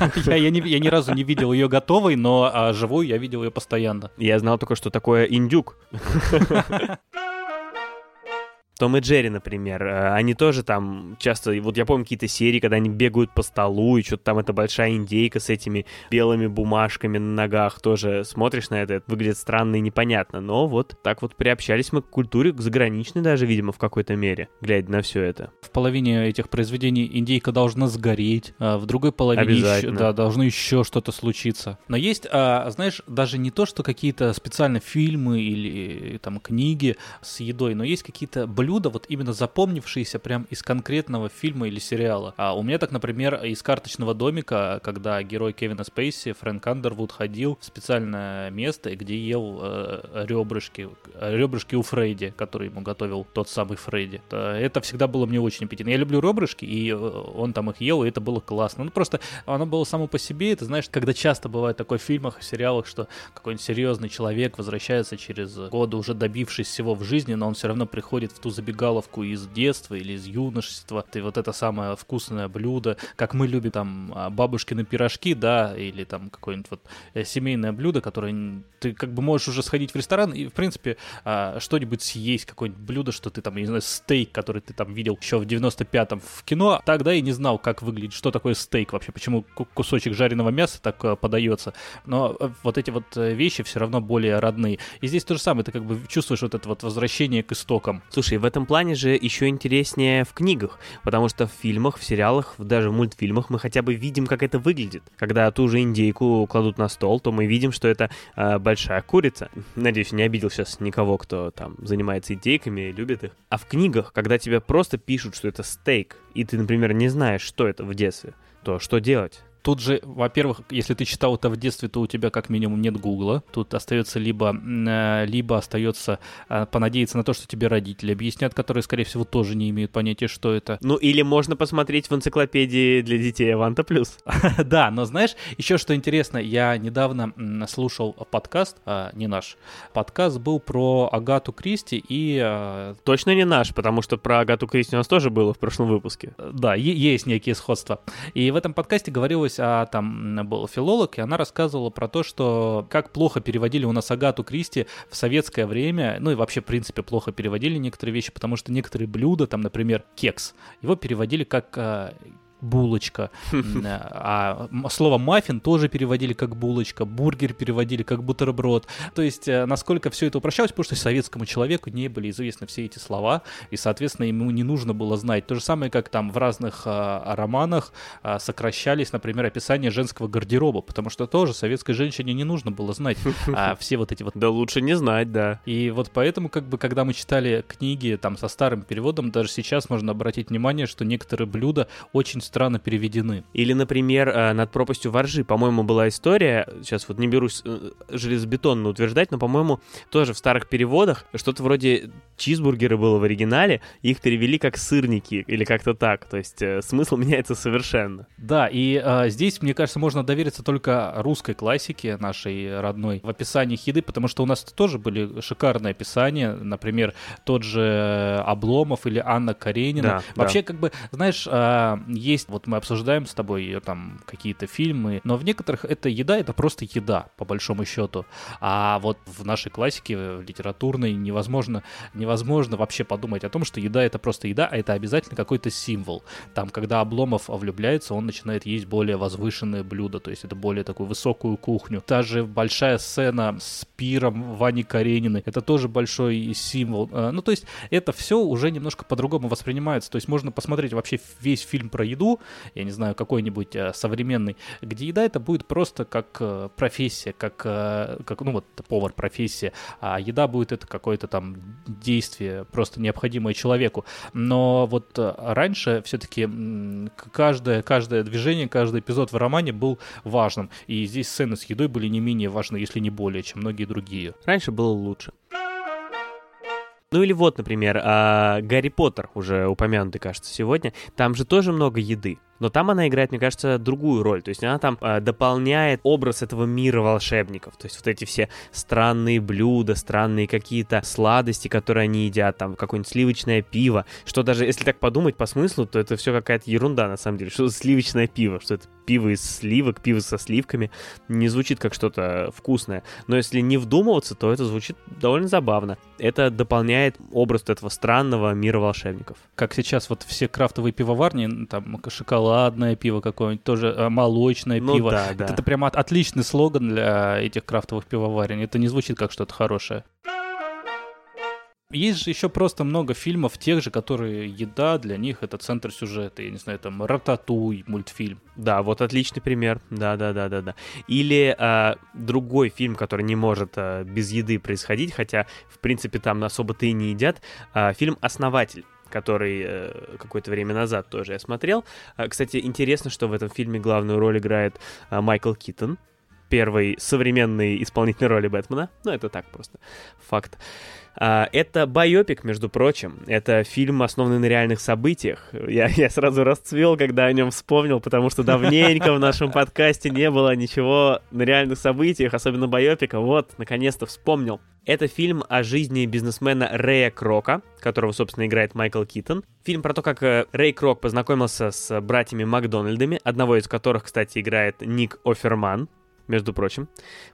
S1: (laughs) Я ни разу не видел ее готовой, но а живую я видел ее постоянно.
S2: Я знал только, что такое индюк. (laughs) Том и Джерри, например, э, они тоже там часто, вот я помню какие-то серии, когда они бегают по столу, и что-то там эта большая индейка с этими белыми бумажками на ногах, тоже смотришь на это, это выглядит странно и непонятно, но вот так вот приобщались мы к культуре, к заграничной даже, видимо, в какой-то мере, глядя на все это.
S1: В половине этих произведений индейка должна сгореть, а в другой половине еще, да, должно еще что-то случиться. Но есть, а, знаешь, даже не то, что какие-то специально фильмы или там книги с едой, но есть какие-то блюда, блюда, вот именно запомнившиеся прям из конкретного фильма или сериала. А у меня так, например, из карточного домика, когда герой Кевина Спейси, Фрэнк Андервуд, ходил в специальное место, где ел э, ребрышки, ребрышки у Фрейди, который ему готовил тот самый Фрейди. Это всегда было мне очень аппетитно. Я люблю ребрышки, и э, он там их ел, и это было классно. Ну, просто оно было само по себе, это, знаешь, когда часто бывает такое в фильмах и сериалах, что какой-нибудь серьезный человек возвращается через годы, уже добившись всего в жизни, но он все равно приходит в ту забегаловку из детства или из юношества, ты вот это самое вкусное блюдо, как мы любим там а, бабушкины пирожки, да, или там какое-нибудь вот э, семейное блюдо, которое ты как бы можешь уже сходить в ресторан и, в принципе, а, что-нибудь съесть, какое-нибудь блюдо, что ты там, я не знаю, стейк, который ты там видел еще в 95-м в кино, тогда и не знал, как выглядит, что такое стейк вообще, почему кусочек жареного мяса так э, подается, но э, вот эти вот вещи все равно более родные. И здесь то же самое, ты как бы чувствуешь вот это вот возвращение к истокам.
S2: Слушай, в этом плане же еще интереснее в книгах, потому что в фильмах, в сериалах, даже в мультфильмах мы хотя бы видим, как это выглядит. Когда ту же индейку кладут на стол, то мы видим, что это э, большая курица. Надеюсь, не обидел сейчас никого, кто там занимается индейками и любит их. А в книгах, когда тебе просто пишут, что это стейк, и ты, например, не знаешь, что это в детстве, то что делать?
S1: Тут же, во-первых, если ты читал это в детстве, то у тебя как минимум нет Гугла. Тут остается либо, э, либо остается э, понадеяться на то, что тебе родители объяснят, которые, скорее всего, тоже не имеют понятия, что это.
S2: Ну, или можно посмотреть в энциклопедии для детей Аванта Плюс. (laughs)
S1: Да, но знаешь, еще что интересно, я недавно слушал подкаст, а, не наш, подкаст был про Агату Кристи и...
S2: А, Точно не наш, потому что про Агату Кристи у нас тоже было в прошлом выпуске.
S1: Да, есть некие сходства. И в этом подкасте говорилось рассказывалось, а там был филолог, и она рассказывала про то, что как плохо переводили у нас Агату Кристи в советское время, ну и вообще, в принципе, плохо переводили некоторые вещи, потому что некоторые блюда, там, например, кекс, его переводили как а, булочка. А слово маффин тоже переводили как булочка, бургер переводили как бутерброд. То есть, э, насколько все это упрощалось, потому что советскому человеку не были известны все эти слова, и, соответственно, ему не нужно было знать. То же самое, как там в разных а, романах а, сокращались, например, описания женского гардероба, потому что тоже советской женщине не нужно было знать (laughs) а, все вот эти вот...
S2: Да лучше не знать, да.
S1: И вот поэтому, как бы, когда мы читали книги там со старым переводом, даже сейчас можно обратить внимание, что некоторые блюда очень странно переведены.
S2: Или, например, э, над пропастью воржи. По-моему, была история, сейчас вот не берусь э, железобетонно утверждать, но, по-моему, тоже в старых переводах что-то вроде чизбургеры было в оригинале, их перевели как сырники или как-то так. То есть э, смысл (laughs) меняется совершенно.
S1: Да, и э, здесь, мне кажется, можно довериться только русской классике нашей родной в описании еды, потому что у нас тоже были шикарные описания, например, тот же Обломов или Анна Каренина.
S2: Да,
S1: Вообще,
S2: да.
S1: как бы, знаешь, э, есть, вот мы обсуждаем с тобой э, там какие-то фильмы, но в некоторых это еда, это просто еда, по большому счету. А вот в нашей классике, в литературной, невозможно, невозможно вообще подумать о том, что еда это просто еда, а это обязательно какой-то символ. Там, когда Обломов влюбляется, он начинает есть более возвышенное блюдо, то есть это более такую высокую кухню. Та же большая сцена с пиром Вани Карениной, это тоже большой символ. Э, Ну, то есть это все уже немножко по-другому воспринимается. То есть можно посмотреть вообще весь фильм про еду, я не знаю, какой-нибудь э, современный, где еда это будет просто как э, профессия, как, э, как ну вот повар профессия, а еда будет это какое-то там действие, просто необходимое человеку. Но вот раньше все-таки каждое, каждое движение, каждый эпизод в романе был важным. И здесь сцены с едой были не менее важны, если не более, чем многие другие.
S2: Раньше было лучше. Ну или вот, например, а, Гарри Поттер, уже упомянутый, кажется, сегодня. Там же тоже много еды. Но там она играет, мне кажется, другую роль. То есть она там э, дополняет образ этого мира волшебников. То есть вот эти все странные блюда, странные какие-то сладости, которые они едят, там какое-нибудь сливочное пиво. Что даже, если так подумать по смыслу, то это все какая-то ерунда на самом деле. Что за сливочное пиво? Что это пиво из сливок, пиво со сливками? Не звучит как что-то вкусное. Но если не вдумываться, то это звучит довольно забавно. Это дополняет образ этого странного мира волшебников.
S1: Как сейчас вот все крафтовые пивоварни, там шоколадное пиво какое-нибудь, тоже а, молочное
S2: Ну
S1: пиво.
S2: да, да.
S1: Это прямо от- отличный слоган для этих крафтовых пивоварен. Это не звучит как что-то хорошее. Есть же еще просто много фильмов тех же, которые еда для них это центр сюжета. Я не знаю, там Рататуй мультфильм.
S2: Да, вот отличный пример. Да, да, да, да, да. Или а, другой фильм, который не может а, без еды происходить, хотя, в принципе, там особо-то и не едят. а, фильм Основатель который э, какое-то время назад тоже я смотрел. А, кстати, интересно, что в этом фильме главную роль играет а, Майкл Китон, первый современный исполнитель роли Бэтмена. Ну, это так просто факт. А, Это байопик, между прочим. Это фильм, основанный на реальных событиях. Я, (laughs) я сразу расцвел, когда о нем вспомнил, потому что давненько в нашем подкасте не было ничего на реальных событиях, особенно байопика. Вот, наконец-то вспомнил. Это фильм о жизни бизнесмена Рэя Крока, которого, собственно, играет Майкл Китон. Фильм про то, как э, Рэй Крок познакомился с братьями Макдональдами, одного из которых, кстати, играет Ник Оферман, между прочим.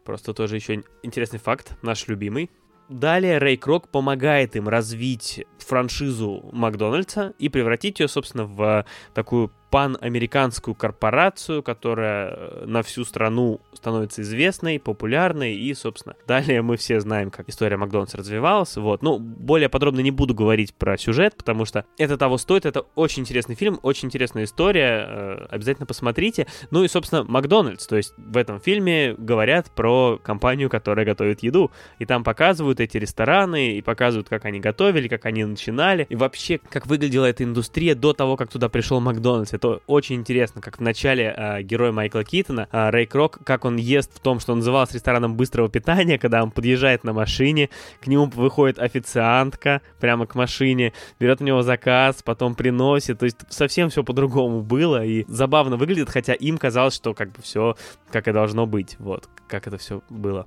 S2: Просто тоже еще интересный факт, наш любимый. Далее Рэй Крок помогает им развить франшизу Макдональдса и превратить ее, собственно, в такую панамериканскую корпорацию, которая э, на всю страну становится известной, популярной, и, собственно, (laughs) далее мы все знаем, как история Макдональдса развивалась, вот. Ну, более подробно не буду говорить про сюжет, потому что это того стоит, это очень интересный фильм, очень интересная история, э, обязательно посмотрите. Ну и, собственно, Макдональдс, то есть в этом фильме говорят про компанию, которая готовит еду, и там показывают эти рестораны, и показывают, как они готовили, как они начинали, и вообще, как выглядела эта индустрия до того, как туда пришел Макдональдс. Это очень интересно, как в начале э, герой Майкла Китона, э, Рэй Крок, как он ест в том, что он называлось рестораном быстрого питания, когда он подъезжает на машине, к нему выходит официантка прямо к машине, берет у него заказ, потом приносит, то есть совсем все по-другому было, и забавно выглядит, хотя им казалось, что как бы все как и должно быть, вот, как это все было.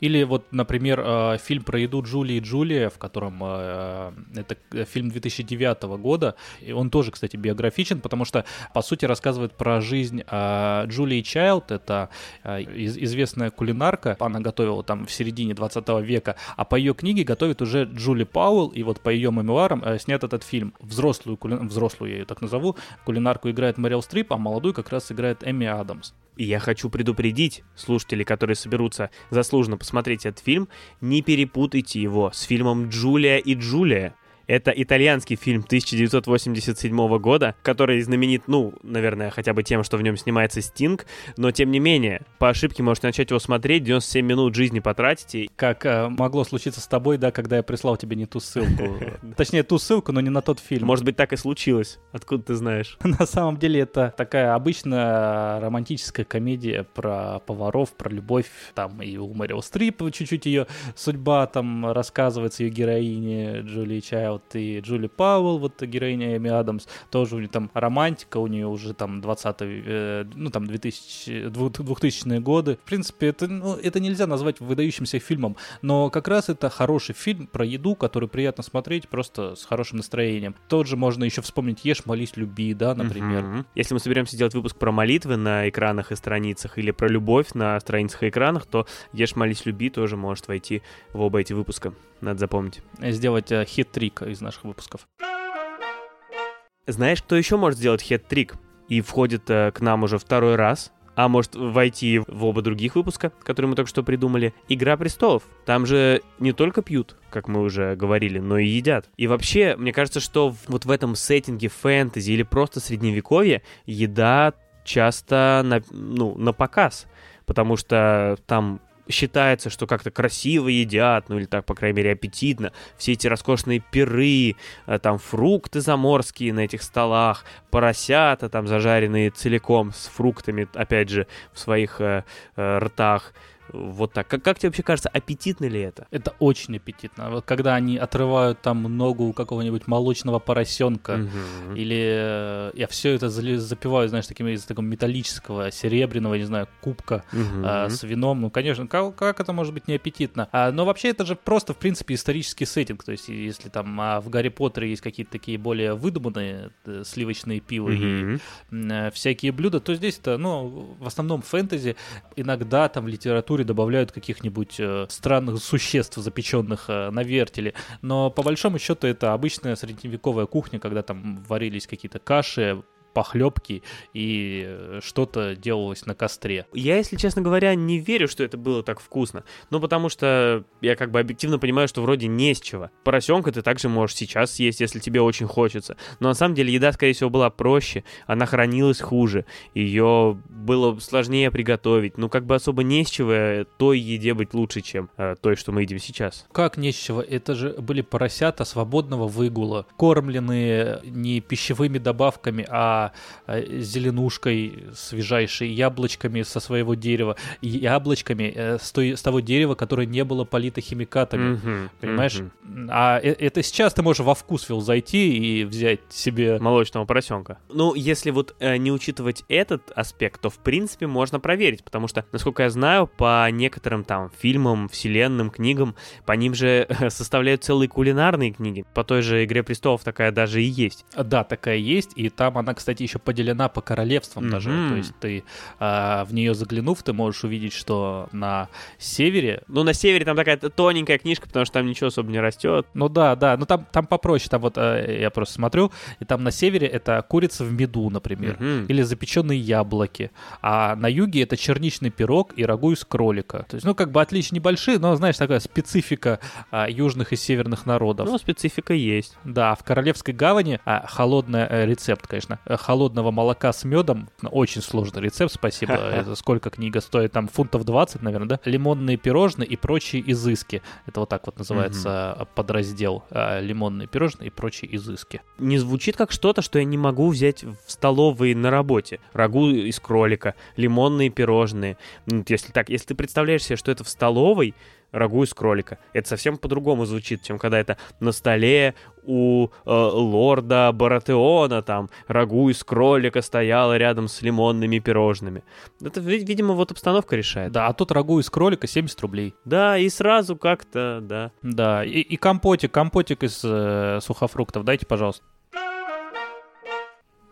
S1: Или вот, например, э, фильм про еду Джулии и Джулия, в котором э, это фильм 2009 года. И он тоже, кстати, биографичен, потому что, по сути, рассказывает про жизнь э, Джулии Чайлд. Это э, из- известная кулинарка. Она готовила там в середине 20 века. А по ее книге готовит уже Джули Пауэлл. И вот по ее мемуарам э, снят этот фильм. Взрослую, кули- взрослую я ее так назову, кулинарку играет Мэрил Стрип, а молодую как раз играет Эми Адамс.
S2: И я хочу предупредить слушателей, которые соберутся заслуженно посмотреть этот фильм, не перепутайте его с фильмом «Джулия и Джулия». Это итальянский фильм 1987 года, который знаменит, ну, наверное, хотя бы тем, что в нем снимается Стинг, но тем не менее, по ошибке можете начать его смотреть, 97 минут жизни потратите.
S1: Как э, могло случиться с тобой, да, когда я прислал тебе не ту ссылку. (laughs) Точнее, ту ссылку, но не на тот фильм.
S2: Может быть, так и случилось. Откуда ты знаешь? (laughs)
S1: На самом деле, это такая обычная романтическая комедия про поваров, про любовь. Там и у Мэрил Стрип чуть-чуть ее судьба там рассказывается, ее героине Джулии Чайлд и Джули Пауэлл, вот героиня Эми Адамс. Тоже у нее там романтика, у нее уже там 20 э, ну там 2000, 2000-е годы. В принципе, это, ну, это нельзя назвать выдающимся фильмом, но как раз это хороший фильм про еду, который приятно смотреть просто с хорошим настроением. Тот же можно еще вспомнить «Ешь, молись, люби», да, например.
S2: Мгм. Если мы соберемся делать выпуск про молитвы на экранах и страницах или про любовь на страницах и экранах, то «Ешь, молись, люби» тоже может войти в оба эти выпуска. Надо запомнить.
S1: Сделать э, хит-трик из наших выпусков.
S2: Знаешь, кто еще может сделать хет-трик и входит э, к нам уже второй раз? А может войти в оба других выпуска, которые мы только что придумали. «Игра престолов». Там же не только пьют, как мы уже говорили, но и едят. И вообще, мне кажется, что вот в этом сеттинге фэнтези или просто средневековье еда часто на, ну, на показ. Потому что там считается, что как-то красиво едят, ну или так, по крайней мере, аппетитно. Все эти роскошные пиры, э, там фрукты заморские на этих столах, поросята там зажаренные целиком с фруктами, опять же, в своих э, э, ртах. Вот так. Как, как тебе вообще кажется, аппетитно ли это?
S1: Это очень аппетитно. Вот когда они отрывают там ногу у какого-нибудь молочного поросенка,
S2: Мгм.
S1: или э, я все это запиваю, знаешь, таким из такого металлического, серебряного, не знаю, кубка
S2: Мгм.
S1: а, с вином. Ну, конечно, как, как это может быть не аппетитно? А, но вообще это же просто, в принципе, исторический сеттинг. То есть, если там а, в Гарри Поттере есть какие-то такие более выдуманные э, сливочные пивы и
S2: Мгм.
S1: м, э, всякие блюда, то здесь это, ну, в основном фэнтези. Иногда там в литературе добавляют каких-нибудь э, странных существ, запеченных э, на вертеле. Но по большому счету это обычная средневековая кухня, когда там варились какие-то каши, похлебки и э, что-то делалось на костре.
S2: Я, если честно говоря, не верю, что это было так вкусно. Ну, потому что я как бы объективно понимаю, что вроде не с чего. Поросенка ты также можешь сейчас съесть, если тебе очень хочется. Но на самом деле еда, скорее всего, была проще, она хранилась хуже, ее было сложнее приготовить. Ну, как бы особо не с чего э, той еде быть лучше, чем э, той, что мы едим сейчас.
S1: Как нечего, это же были поросята свободного выгула, кормленные не пищевыми добавками, а э, зеленушкой свежайшей, яблочками со своего дерева, и яблочками э, с, той- с того дерева, которое не было полито химикатами.
S2: Мгм,
S1: Понимаешь?
S2: мгм.
S1: А э- это сейчас ты можешь во вкусвилл зайти и взять себе...
S2: Молочного поросенка. Ну, если вот э, не учитывать этот аспект, то в принципе можно проверить, потому что, насколько я знаю, по некоторым там фильмам, вселенным, книгам, по ним же э, (laughs) составляют целые кулинарные книги. По той же «Игре престолов» такая даже и есть.
S1: Да, такая есть, и там она, кстати, еще поделена по королевствам даже.
S2: Мгм.
S1: То есть ты а, в нее заглянув, ты можешь увидеть, что на севере
S2: Ну, на севере там такая тоненькая книжка, потому что там ничего особо не растет.
S1: Ну да, да, ну там, там попроще, там вот э, я просто смотрю, и там на севере это курица в меду, например,
S2: Мгм.
S1: или запеченные яблоки, а на юге это черничный пирог и рагу из кролика. То есть, ну как бы отличия небольшие, но знаешь, такая специфика а, южных и северных народов.
S2: Ну, специфика есть.
S1: Да, в Королевской гавани а, холодный э, рецепт, конечно, э, холодного молока с медом, очень сложный рецепт, спасибо. (laughs) Это сколько книга стоит? Там фунтов 20, наверное, да? Лимонные пирожные и прочие изыски. Это вот так вот называется э, подраздел. э, Лимонные пирожные и прочие изыски.
S2: Не звучит как что-то, что я не могу взять в столовой на работе. Рагу из кролика, лимонные пирожные. Если так, если ты представляешь себе, что это в столовой, рагу из кролика. Это совсем по-другому звучит, чем когда это на столе у э, лорда Баратеона там рагу из кролика стояло рядом с лимонными пирожными. Это, ви- видимо, вот обстановка решает.
S1: Да, а тут рагу из кролика 70 рублей.
S2: Да, и сразу как-то, да.
S1: Да, и, и компотик, компотик из э, сухофруктов дайте, пожалуйста.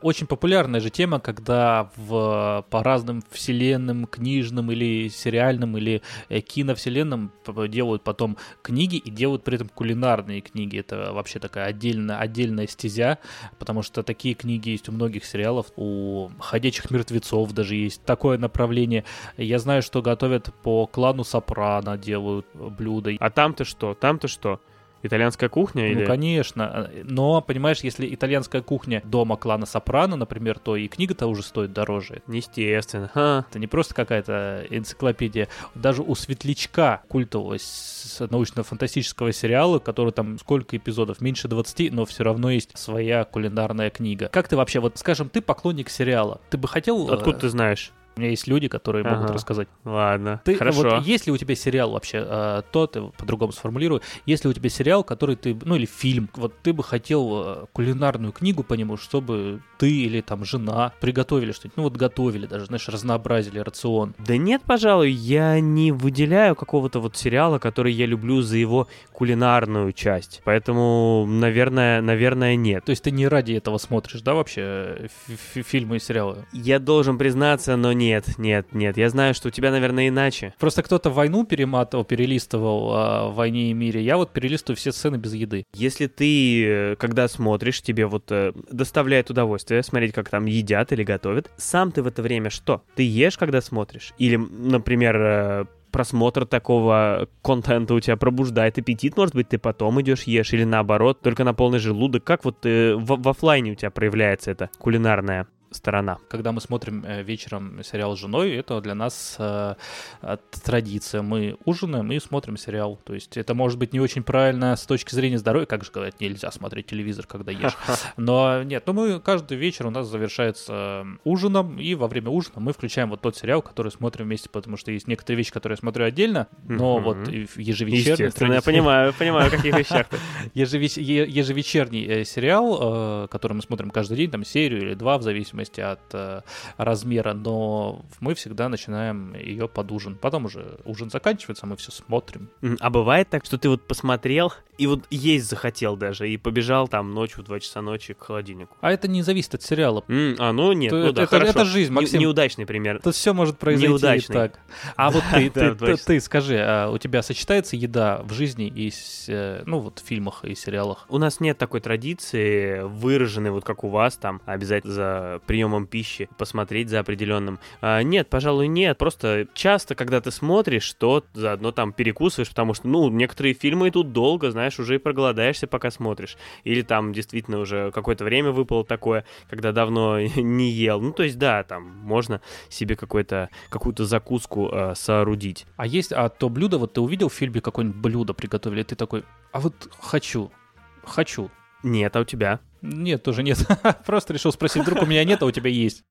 S1: Очень популярная же тема, когда в, по разным вселенным, книжным или сериальным, или э, киновселенным делают потом книги и делают при этом кулинарные книги. Это вообще такая отдельная, отдельная стезя, потому что такие книги есть у многих сериалов, у «Ходячих мертвецов» даже есть такое направление. Я знаю, что готовят по клану Сопрано, делают блюда.
S2: А там-то что? Там-то что? Итальянская кухня
S1: Ну,
S2: или...
S1: конечно. Но, понимаешь, если итальянская кухня дома клана Сопрано, например, то и книга-то уже стоит дороже.
S2: Естественно. Ха.
S1: Это не просто какая-то энциклопедия. Даже у Светлячка культового научно-фантастического сериала, который там сколько эпизодов? Меньше 20, но все равно есть своя кулинарная книга. Как ты вообще, вот скажем, ты поклонник сериала. Ты бы хотел...
S2: Откуда
S1: э,
S2: ты знаешь?
S1: У меня есть люди, которые могут
S2: Ага.
S1: рассказать.
S2: Ладно.
S1: Ты,
S2: Хорошо.
S1: Вот, есть ли у тебя сериал вообще, э, то ты по-другому сформулирую, есть ли у тебя сериал, который ты, ну или фильм, вот ты бы хотел э, кулинарную книгу по нему, чтобы ты или там жена приготовили что-нибудь, ну вот готовили даже, знаешь, разнообразили рацион.
S2: Да нет, пожалуй, я не выделяю какого-то вот сериала, который я люблю за его кулинарную часть. Поэтому, наверное, наверное, нет.
S1: То есть ты не ради этого смотришь, да, вообще э, фи- фи- фильмы и сериалы?
S2: Я должен признаться, но нет, нет, нет. Я знаю, что у тебя, наверное, иначе.
S1: Просто кто-то войну перематывал, перелистывал а, в «Войне и мире», я вот перелистываю все сцены без еды.
S2: Если ты, э, когда смотришь, тебе вот э, доставляет удовольствие смотреть, как там едят или готовят, сам ты в это время что? Ты ешь, когда смотришь? Или, например, э, просмотр такого контента у тебя пробуждает аппетит, может быть, ты потом идешь ешь, или наоборот, только на полный желудок. Как вот э, в, в оффлайне у тебя проявляется эта кулинарная сторона?
S1: Когда мы смотрим э, вечером сериал с женой, это для нас э, э, традиция. Мы ужинаем и смотрим сериал. То есть это может быть не очень правильно с точки зрения здоровья, как же сказать, нельзя смотреть телевизор, когда ешь. (laughs) Но нет, ну мы каждый вечер у нас завершается э, ужином, и во время ужина мы включаем вот тот сериал, который смотрим вместе, потому что есть некоторые вещи, которые я смотрю отдельно, но вот ежевечерней
S2: Естественно, я понимаю, понимаю, о каких (laughs) вещах
S1: ежевечерний сериал, который мы смотрим каждый день, там серию или два, в зависимости от э, размера, но мы всегда начинаем ее под ужин. Потом уже ужин заканчивается, мы все смотрим.
S2: А бывает так, что ты вот посмотрел и вот есть захотел даже, и побежал там ночью в 2 часа ночи к холодильнику.
S1: А это не зависит от сериала.
S2: М, а, ну нет, ну да,
S1: это-
S2: хорошо.
S1: это жизнь,
S2: Не-
S1: Максим.
S2: неудачный пример.
S1: Тут все может произойти
S2: Неудачный.
S1: так. А вот (laughs) ты, ты, ты, ты скажи, а у тебя сочетается еда в жизни и, э, ну вот в фильмах и сериалах?
S2: У нас нет такой традиции, выраженной, вот как у вас, там, обязательно за приемом пищи посмотреть за определенным. А, нет, пожалуй, нет. Просто часто, когда ты смотришь, то заодно там перекусываешь, потому что, ну, некоторые фильмы идут долго, знаешь, уже и проголодаешься, пока смотришь. Или там действительно уже какое-то время выпало такое, когда давно (laughs) не ел. Ну, то есть, да, там можно себе какой-то, какую-то закуску э, соорудить.
S1: А есть, а то блюдо, вот ты увидел в фильме какое-нибудь блюдо приготовили, и ты такой, а вот хочу, хочу.
S2: Нет, а у тебя?
S1: Нет, тоже нет. (laughs) Просто решил спросить, вдруг у меня нет, а у тебя есть.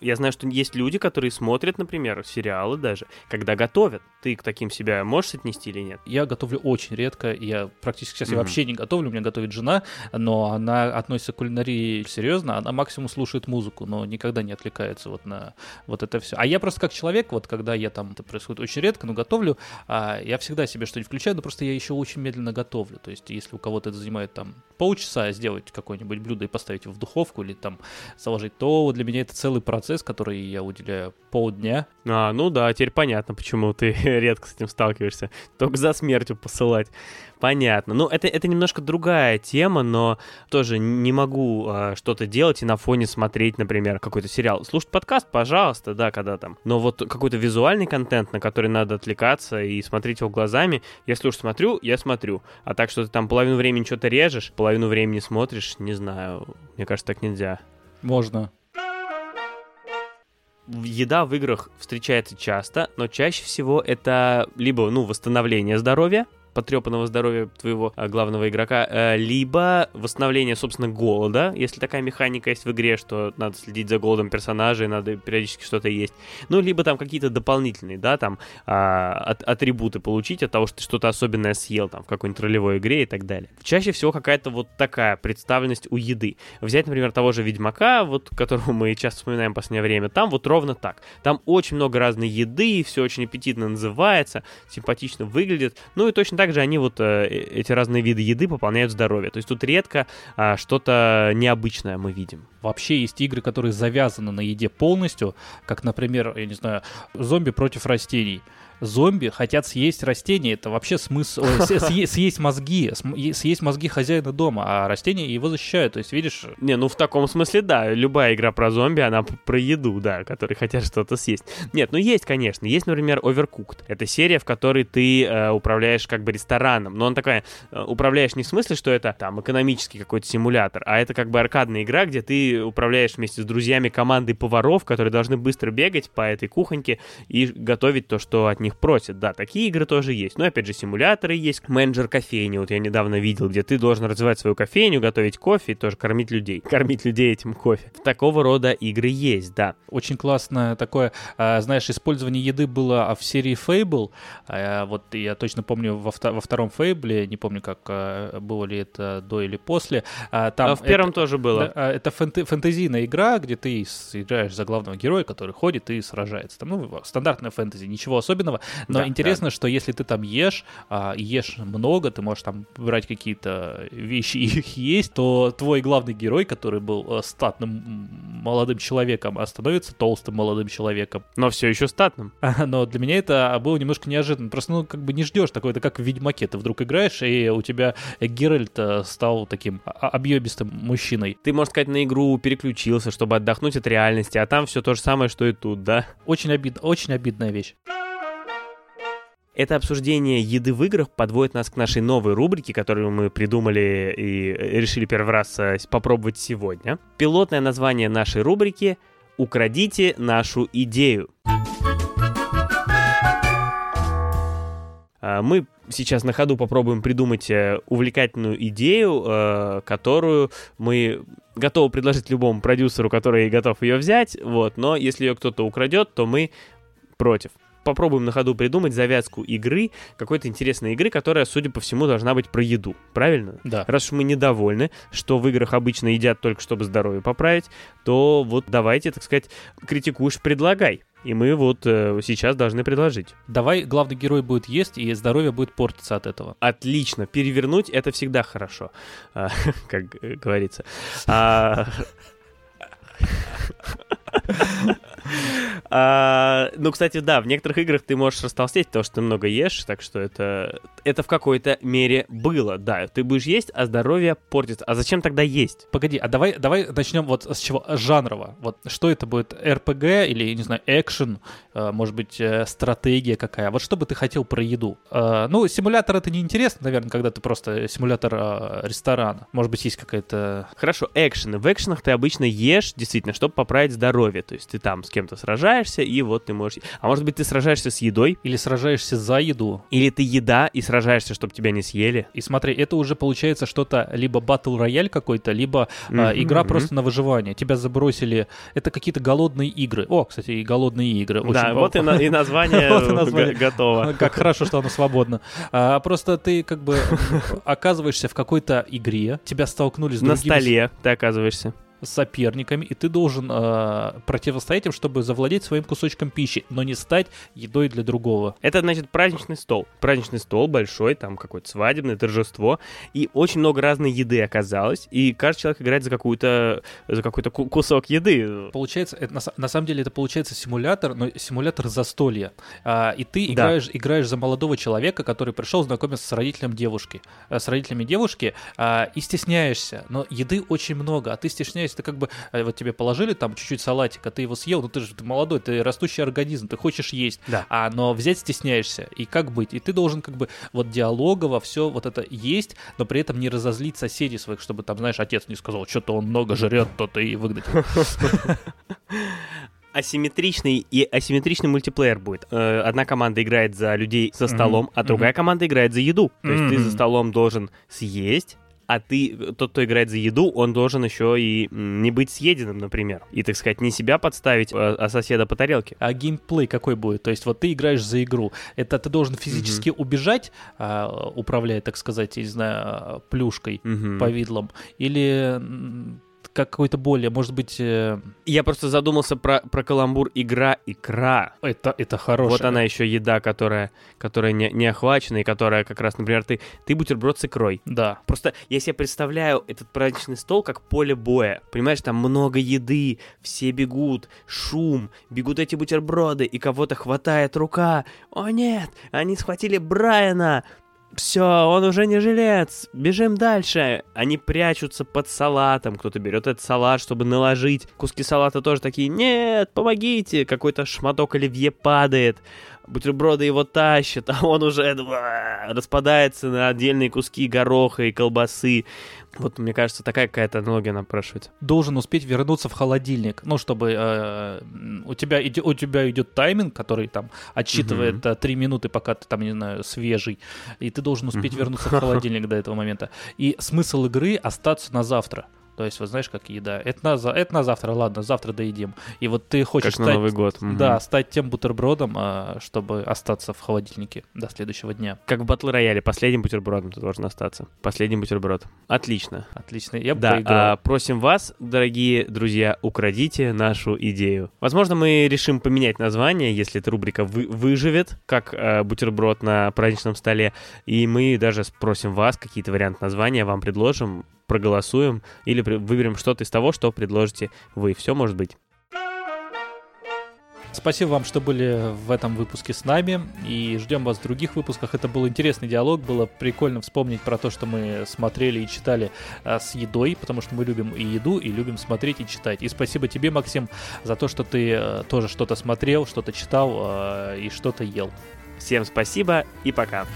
S2: Я знаю, что есть люди, которые смотрят, например, сериалы даже, когда готовят. Ты к таким себя можешь отнести или нет?
S1: Я готовлю очень редко. Я практически сейчас я
S2: Мгм.
S1: вообще не готовлю. У меня готовит жена, но она относится к кулинарии серьезно. Она максимум слушает музыку, но никогда не отвлекается вот на вот это все. А я просто как человек, вот когда я там, это происходит очень редко, но готовлю, а, я всегда себе что-нибудь включаю, но просто я еще очень медленно готовлю. То есть если у кого-то это занимает там полчаса сделать какое-нибудь блюдо и поставить его в духовку или там заложить, то для меня это целый процесс, который я уделяю полдня.
S2: А, ну да, теперь понятно, почему ты (laughs) редко с этим сталкиваешься. Только за смертью посылать. Понятно. Ну, это, это немножко другая тема, но тоже не могу а, что-то делать и на фоне смотреть, например, какой-то сериал. Слушать подкаст, пожалуйста, да, когда там. Но вот какой-то визуальный контент, на который надо отвлекаться и смотреть его глазами, если уж смотрю, я смотрю. А так, что ты там половину времени что-то режешь, половину времени смотришь, не знаю. Мне кажется, так нельзя.
S1: Можно.
S2: Еда в играх встречается часто, но чаще всего это либо, ну, восстановление здоровья, потрепанного здоровья твоего а, главного игрока, э, либо восстановление, собственно, голода, если такая механика есть в игре, что надо следить за голодом персонажей, надо периодически что-то есть. Ну, либо там какие-то дополнительные, да, там а, атрибуты получить от того, что ты что-то особенное съел там в какой-нибудь ролевой игре и так далее. Чаще всего какая-то вот такая представленность у еды. Взять, например, того же Ведьмака, вот которого мы часто вспоминаем в последнее время, там вот ровно так. Там очень много разной еды, все очень аппетитно называется, симпатично выглядит. Ну и точно так же они вот э, эти разные виды еды пополняют здоровье. То есть тут редко а, что-то необычное мы видим.
S1: Вообще есть игры, которые завязаны на еде полностью, как, например, я не знаю, зомби против растений. Зомби хотят съесть растения. Это вообще смысл... Съесть мозги. Съесть мозги хозяина дома, а растения его защищают. То есть, видишь...
S2: Не, ну в таком смысле, да. Любая игра про зомби, она про еду, да, которые хотят что-то съесть. Нет, ну есть, конечно. Есть, например, Overcooked. Это серия, в которой ты э, управляешь как бы рестораном. Но он такая... Э, управляешь не в смысле, что это там экономический какой-то симулятор, а это как бы аркадная игра, где ты управляешь вместе с друзьями командой поваров, которые должны быстро бегать по этой кухоньке и готовить то, что от них просят. Да, такие игры тоже есть. Но опять же, симуляторы есть. Менеджер кофейни, вот я недавно видел, где ты должен развивать свою кофейню, готовить кофе и тоже кормить людей. (laughs) Кормить людей этим кофе. Такого рода игры есть, да.
S1: Очень классное такое, а, знаешь, использование еды было в серии Fable. А, вот я точно помню во, во втором Fable, не помню, как а, было ли это до или после.
S2: Там а в первом это, тоже было.
S1: Это фэнт, фэнтезийная игра, где ты играешь за главного героя, который ходит и сражается. Там, ну, стандартная фэнтези, ничего особенного. Но да, интересно, да. что если ты там ешь, а, ешь много, ты можешь там брать какие-то вещи и (laughs) их есть, то твой главный герой, который был э, статным молодым человеком, а становится толстым молодым человеком.
S2: Но все еще статным. (laughs)
S1: Но для меня это было немножко неожиданно. Просто, ну, как бы не ждешь такое, это как в Ведьмаке. Ты вдруг играешь, и у тебя Геральт э, стал таким объемистым мужчиной.
S2: Ты, можно сказать, на игру переключился, чтобы отдохнуть от реальности, а там все то же самое, что и тут, да?
S1: Очень обидно, очень обидная вещь.
S2: Это обсуждение еды в играх подводит нас к нашей новой рубрике, которую мы придумали и решили первый раз э, попробовать сегодня. Пилотное название нашей рубрики «Украдите нашу идею». А, мы сейчас на ходу попробуем придумать э, увлекательную идею, э, которую мы готовы предложить любому продюсеру, который готов ее взять, вот, но если ее кто-то украдет, то мы против попробуем на ходу придумать завязку игры, какой-то интересной игры, которая, судя по всему, должна быть про еду. Правильно?
S1: Да.
S2: Раз уж мы недовольны, что в играх обычно едят только чтобы здоровье поправить, то вот давайте, так сказать, критикуешь, предлагай. И мы вот э, сейчас должны предложить.
S1: Давай главный герой будет есть, и здоровье будет портиться от этого.
S2: Отлично. Перевернуть это всегда хорошо, а, (laughs) как говорится. А, а, ну, кстати, да, в некоторых играх ты можешь растолстеть, потому что ты много ешь, так что это, это в какой-то мере было, да. Ты будешь есть, а здоровье портится. А зачем тогда есть?
S1: Погоди, а давай, давай начнем вот с чего? Жанрово. Вот что это будет? РПГ или, не знаю, экшен? Э, может быть, э, стратегия какая? Вот что бы ты хотел про еду? Э, ну, симулятор это неинтересно, наверное, когда ты просто симулятор ресторана. Может быть, есть какая-то...
S2: Хорошо, экшены. В экшенах ты обычно ешь, действительно, чтобы поправить здоровье. То есть ты там с кем-то сражаешься, и вот ты можешь... А может быть, ты сражаешься с едой?
S1: Или сражаешься за еду?
S2: Или ты еда и сражаешься, чтобы тебя не съели?
S1: И смотри, это уже получается что-то либо батл рояль какой-то, либо mm-hmm, э, игра mm-hmm. просто на выживание. Тебя забросили... Это какие-то голодные игры. О, кстати, и голодные игры.
S2: Очень да, вот и, на, и название (laughs) готово.
S1: Как хорошо, что оно свободно. А, просто ты как бы оказываешься в какой-то игре, тебя столкнули с другими...
S2: На столе ты оказываешься
S1: с соперниками, и ты должен э, противостоять им, чтобы завладеть своим кусочком пищи, но не стать едой для другого.
S2: Это значит праздничный стол. Праздничный стол большой, там какое-то свадебное торжество, и очень много разной еды оказалось, и каждый человек играет за какую-то за какой-то кусок еды.
S1: Получается, это, на, на самом деле это получается симулятор, но симулятор застолья. А, и ты играешь, да. играешь за молодого человека, который пришел знакомиться с родителем девушки, э, с родителями девушки, а, и стесняешься, но еды очень много, а ты стесняешься извиняюсь, это как бы э, вот тебе положили там чуть-чуть салатика, ты его съел, ну ты же ты молодой, ты растущий организм, ты хочешь есть,
S2: да.
S1: а но взять стесняешься. И как быть? И ты должен как бы вот диалогово все вот это есть, но при этом не разозлить соседей своих, чтобы там, знаешь, отец не сказал, что-то он много жрет, то-то и выгнать.
S2: асимметричный и асимметричный мультиплеер будет. Э, одна команда играет за людей за столом, а другая команда играет за еду. То есть ты за столом должен съесть, а ты, тот, кто играет за еду, он должен еще и не быть съеденным, например. И, так сказать, не себя подставить, а, а соседа по тарелке.
S1: А геймплей какой будет? То есть вот ты играешь за игру. Это ты должен физически mm-hmm. убежать, а, управляя, так сказать, не знаю, плюшкой, mm-hmm. повидлом, или как какой-то более, может быть... Э...
S2: Я просто задумался про, про каламбур игра-икра.
S1: Это, это хорошая.
S2: Вот она еще еда, которая, которая не, не охвачена, и которая как раз, например, ты, ты бутерброд с икрой.
S1: Да.
S2: Просто я себе представляю этот праздничный стол как поле боя. Понимаешь, там много еды, все бегут, шум, бегут эти бутерброды, и кого-то хватает рука. О нет, они схватили Брайана, все, он уже не жилец, бежим дальше. Они прячутся под салатом, кто-то берет этот салат, чтобы наложить. Куски салата тоже такие, нет, помогите, какой-то шматок оливье падает бутерброды его тащат, (laughs) а он уже распадается на отдельные куски гороха и колбасы. Вот, мне кажется, такая какая-то аналогия напрашивается.
S1: Должен успеть вернуться в холодильник, ну, чтобы э, у, тебя иди, у тебя идет тайминг, который там отсчитывает uh-huh. 3 минуты, пока ты там, не знаю, свежий, и ты должен успеть uh-huh. вернуться в (laughs) холодильник до этого момента. И смысл игры остаться на завтра. То есть, вот знаешь, как еда. Это на, это на завтра, ладно, завтра доедим. И вот ты хочешь
S2: как стать, на Новый год.
S1: Да, стать тем бутербродом, а, чтобы остаться в холодильнике до следующего дня.
S2: Как в батл рояле, последним бутербродом ты должен остаться. Последний бутерброд. Отлично.
S1: Отлично, я бы
S2: да, а, просим вас, дорогие друзья, украдите нашу идею. Возможно, мы решим поменять название, если эта рубрика вы, выживет, как а, бутерброд на праздничном столе. И мы даже спросим вас какие-то варианты названия, вам предложим проголосуем или выберем что-то из того, что предложите вы. Все может быть.
S1: Спасибо вам, что были в этом выпуске с нами, и ждем вас в других выпусках. Это был интересный диалог, было прикольно вспомнить про то, что мы смотрели и читали а, с едой, потому что мы любим и еду, и любим смотреть и читать. И спасибо тебе, Максим, за то, что ты а, тоже что-то смотрел, что-то читал а, и что-то ел.
S2: Всем спасибо и пока.